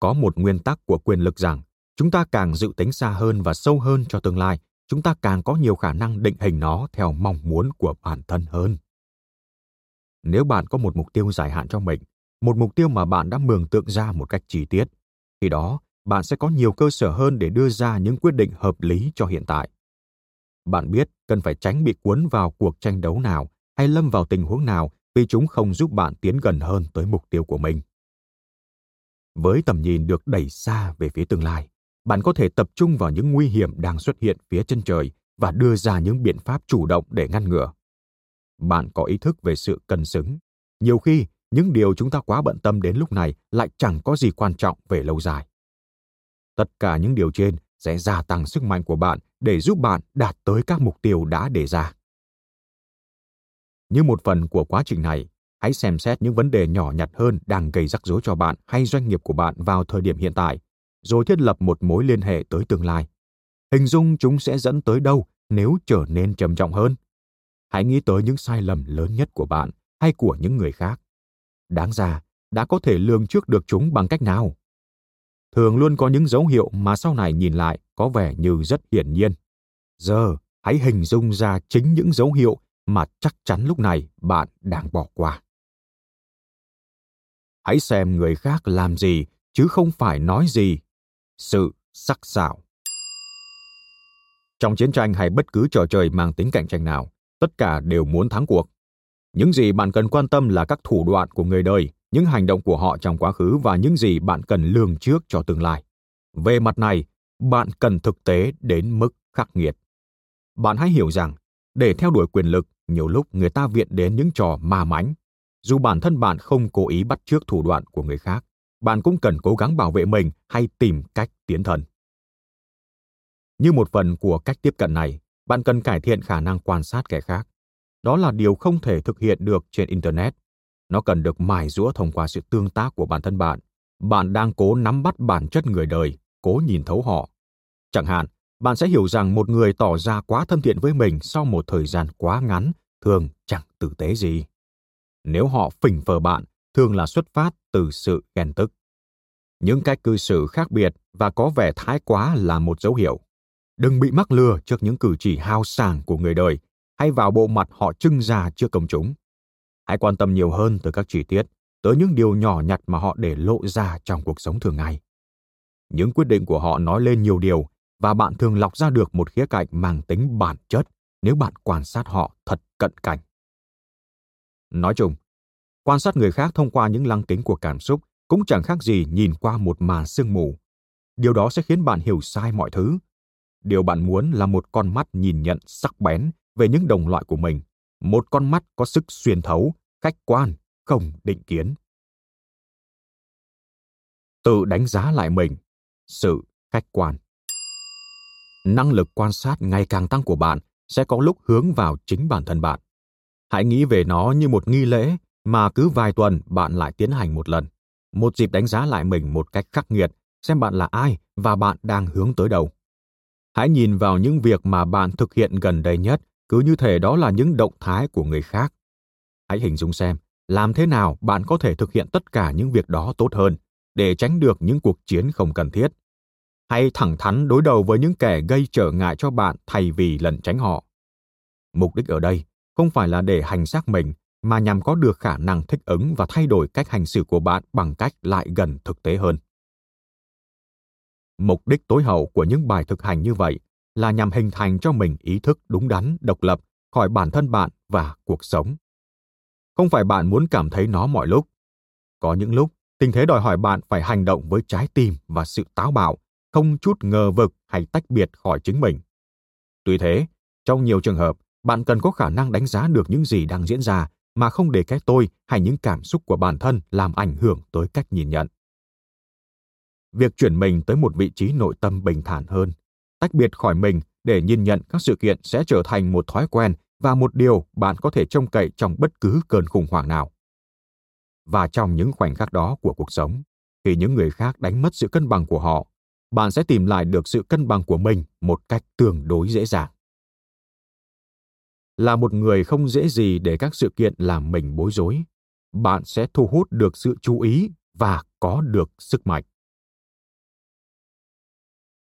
có một nguyên tắc của quyền lực rằng, chúng ta càng dự tính xa hơn và sâu hơn cho tương lai, chúng ta càng có nhiều khả năng định hình nó theo mong muốn của bản thân hơn. Nếu bạn có một mục tiêu dài hạn cho mình, một mục tiêu mà bạn đã mường tượng ra một cách chi tiết thì đó, bạn sẽ có nhiều cơ sở hơn để đưa ra những quyết định hợp lý cho hiện tại. Bạn biết cần phải tránh bị cuốn vào cuộc tranh đấu nào hay lâm vào tình huống nào vì chúng không giúp bạn tiến gần hơn tới mục tiêu của mình. Với tầm nhìn được đẩy xa về phía tương lai, bạn có thể tập trung vào những nguy hiểm đang xuất hiện phía chân trời và đưa ra những biện pháp chủ động để ngăn ngừa. Bạn có ý thức về sự cân xứng. Nhiều khi, những điều chúng ta quá bận tâm đến lúc này lại chẳng có gì quan trọng về lâu dài. Tất cả những điều trên sẽ gia tăng sức mạnh của bạn để giúp bạn đạt tới các mục tiêu đã đề ra như một phần của quá trình này hãy xem xét những vấn đề nhỏ nhặt hơn đang gây rắc rối cho bạn hay doanh nghiệp của bạn vào thời điểm hiện tại rồi thiết lập một mối liên hệ tới tương lai. Hình dung chúng sẽ dẫn tới đâu nếu trở nên trầm trọng hơn? Hãy nghĩ tới những sai lầm lớn nhất của bạn hay của những người khác. Đáng ra, đã có thể lường trước được chúng bằng cách nào? Thường luôn có những dấu hiệu mà sau này nhìn lại có vẻ như rất hiển nhiên. Giờ, hãy hình dung ra chính những dấu hiệu mà chắc chắn lúc này bạn đang bỏ qua. Hãy xem người khác làm gì chứ không phải nói gì sự sắc sảo. Trong chiến tranh hay bất cứ trò chơi mang tính cạnh tranh nào, tất cả đều muốn thắng cuộc. Những gì bạn cần quan tâm là các thủ đoạn của người đời, những hành động của họ trong quá khứ và những gì bạn cần lường trước cho tương lai. Về mặt này, bạn cần thực tế đến mức khắc nghiệt. Bạn hãy hiểu rằng, để theo đuổi quyền lực, nhiều lúc người ta viện đến những trò ma mánh Dù bản thân bạn không cố ý bắt chước thủ đoạn của người khác, bạn cũng cần cố gắng bảo vệ mình hay tìm cách tiến thân. Như một phần của cách tiếp cận này, bạn cần cải thiện khả năng quan sát kẻ khác. Đó là điều không thể thực hiện được trên Internet. Nó cần được mài rũa thông qua sự tương tác của bản thân bạn. Bạn đang cố nắm bắt bản chất người đời, cố nhìn thấu họ. Chẳng hạn, bạn sẽ hiểu rằng một người tỏ ra quá thân thiện với mình sau một thời gian quá ngắn thường chẳng tử tế gì. Nếu họ phỉnh phờ bạn, thường là xuất phát từ sự ghen tức. Những cách cư xử khác biệt và có vẻ thái quá là một dấu hiệu. Đừng bị mắc lừa trước những cử chỉ hao sảng của người đời hay vào bộ mặt họ trưng ra trước công chúng. Hãy quan tâm nhiều hơn tới các chi tiết, tới những điều nhỏ nhặt mà họ để lộ ra trong cuộc sống thường ngày. Những quyết định của họ nói lên nhiều điều và bạn thường lọc ra được một khía cạnh mang tính bản chất nếu bạn quan sát họ thật cận cảnh. Nói chung, quan sát người khác thông qua những lăng kính của cảm xúc cũng chẳng khác gì nhìn qua một màn sương mù. Điều đó sẽ khiến bạn hiểu sai mọi thứ. Điều bạn muốn là một con mắt nhìn nhận sắc bén về những đồng loại của mình, một con mắt có sức xuyên thấu, khách quan, không định kiến. Tự đánh giá lại mình, sự khách quan. Năng lực quan sát ngày càng tăng của bạn sẽ có lúc hướng vào chính bản thân bạn. Hãy nghĩ về nó như một nghi lễ mà cứ vài tuần bạn lại tiến hành một lần. Một dịp đánh giá lại mình một cách khắc nghiệt, xem bạn là ai và bạn đang hướng tới đâu. Hãy nhìn vào những việc mà bạn thực hiện gần đây nhất, cứ như thể đó là những động thái của người khác. Hãy hình dung xem, làm thế nào bạn có thể thực hiện tất cả những việc đó tốt hơn để tránh được những cuộc chiến không cần thiết. Hãy thẳng thắn đối đầu với những kẻ gây trở ngại cho bạn thay vì lẩn tránh họ. Mục đích ở đây không phải là để hành xác mình, mà nhằm có được khả năng thích ứng và thay đổi cách hành xử của bạn bằng cách lại gần thực tế hơn. Mục đích tối hậu của những bài thực hành như vậy là nhằm hình thành cho mình ý thức đúng đắn, độc lập khỏi bản thân bạn và cuộc sống. Không phải bạn muốn cảm thấy nó mọi lúc. Có những lúc, tình thế đòi hỏi bạn phải hành động với trái tim và sự táo bạo không chút ngờ vực hay tách biệt khỏi chính mình. Tuy thế, trong nhiều trường hợp, bạn cần có khả năng đánh giá được những gì đang diễn ra mà không để cái tôi hay những cảm xúc của bản thân làm ảnh hưởng tới cách nhìn nhận. Việc chuyển mình tới một vị trí nội tâm bình thản hơn, tách biệt khỏi mình để nhìn nhận các sự kiện sẽ trở thành một thói quen và một điều bạn có thể trông cậy trong bất cứ cơn khủng hoảng nào. Và trong những khoảnh khắc đó của cuộc sống, khi những người khác đánh mất sự cân bằng của họ bạn sẽ tìm lại được sự cân bằng của mình một cách tương đối dễ dàng. Là một người không dễ gì để các sự kiện làm mình bối rối, bạn sẽ thu hút được sự chú ý và có được sức mạnh.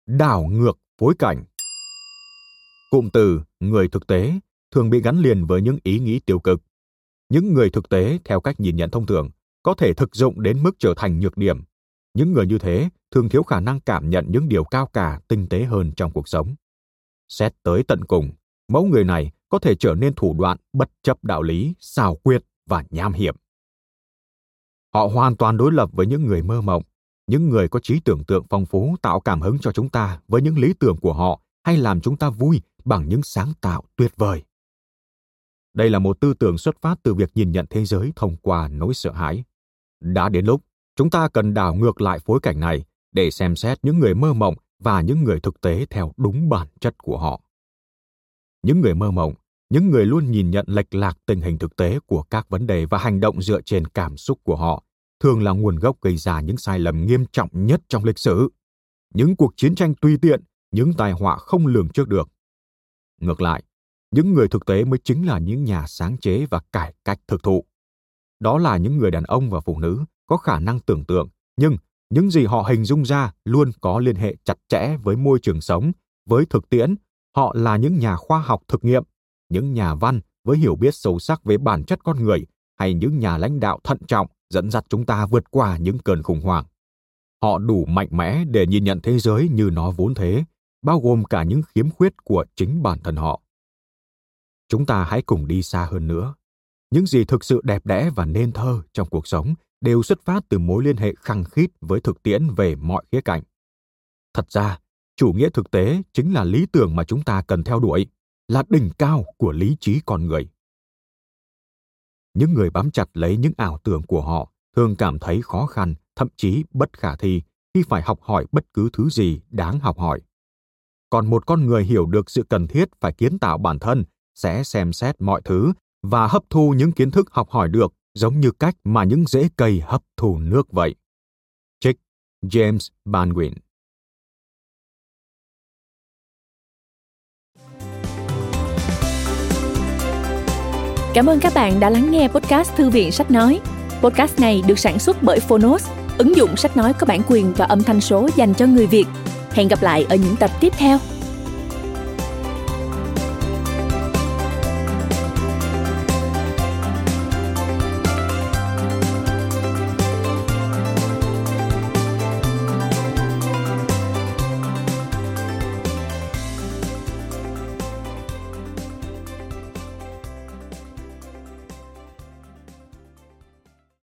Đảo ngược phối cảnh. Cụm từ, người thực tế, thường bị gắn liền với những ý nghĩ tiêu cực. Những người thực tế, theo cách nhìn nhận thông thường, có thể thực dụng đến mức trở thành nhược điểm những người như thế thường thiếu khả năng cảm nhận những điều cao cả, tinh tế hơn trong cuộc sống. Xét tới tận cùng, mẫu người này có thể trở nên thủ đoạn bất chấp đạo lý, xào quyệt và nham hiểm. Họ hoàn toàn đối lập với những người mơ mộng, những người có trí tưởng tượng phong phú, tạo cảm hứng cho chúng ta với những lý tưởng của họ hay làm chúng ta vui bằng những sáng tạo tuyệt vời. Đây là một tư tưởng xuất phát từ việc nhìn nhận thế giới thông qua nỗi sợ hãi. Đã đến lúc chúng ta cần đảo ngược lại phối cảnh này để xem xét những người mơ mộng và những người thực tế theo đúng bản chất của họ. Những người mơ mộng, những người luôn nhìn nhận lệch lạc tình hình thực tế của các vấn đề và hành động dựa trên cảm xúc của họ, thường là nguồn gốc gây ra những sai lầm nghiêm trọng nhất trong lịch sử. Những cuộc chiến tranh tùy tiện, những tai họa không lường trước được. Ngược lại, những người thực tế mới chính là những nhà sáng chế và cải cách thực thụ. Đó là những người đàn ông và phụ nữ có khả năng tưởng tượng nhưng những gì họ hình dung ra luôn có liên hệ chặt chẽ với môi trường sống với thực tiễn họ là những nhà khoa học thực nghiệm những nhà văn với hiểu biết sâu sắc về bản chất con người hay những nhà lãnh đạo thận trọng dẫn dắt chúng ta vượt qua những cơn khủng hoảng. Họ đủ mạnh mẽ để nhìn nhận thế giới như nó vốn thế, bao gồm cả những khiếm khuyết của chính bản thân họ. Chúng ta hãy cùng đi xa hơn nữa. Những gì thực sự đẹp đẽ và nên thơ trong cuộc sống đều xuất phát từ mối liên hệ khăng khít với thực tiễn về mọi khía cạnh. Thật ra, chủ nghĩa thực tế chính là lý tưởng mà chúng ta cần theo đuổi, là đỉnh cao của lý trí con người. Những người bám chặt lấy những ảo tưởng của họ thường cảm thấy khó khăn thậm chí bất khả thi khi phải học hỏi bất cứ thứ gì đáng học hỏi. Còn một con người hiểu được sự cần thiết phải kiến tạo bản thân sẽ xem xét mọi thứ và hấp thu những kiến thức học hỏi được giống như cách mà những rễ cây hấp thụ nước vậy. Trích James Banwin Cảm ơn các bạn đã lắng nghe podcast Thư viện Sách Nói. Podcast này được sản xuất bởi Phonos, ứng dụng sách nói có bản quyền và âm thanh số dành cho người Việt. Hẹn gặp lại ở những tập tiếp theo.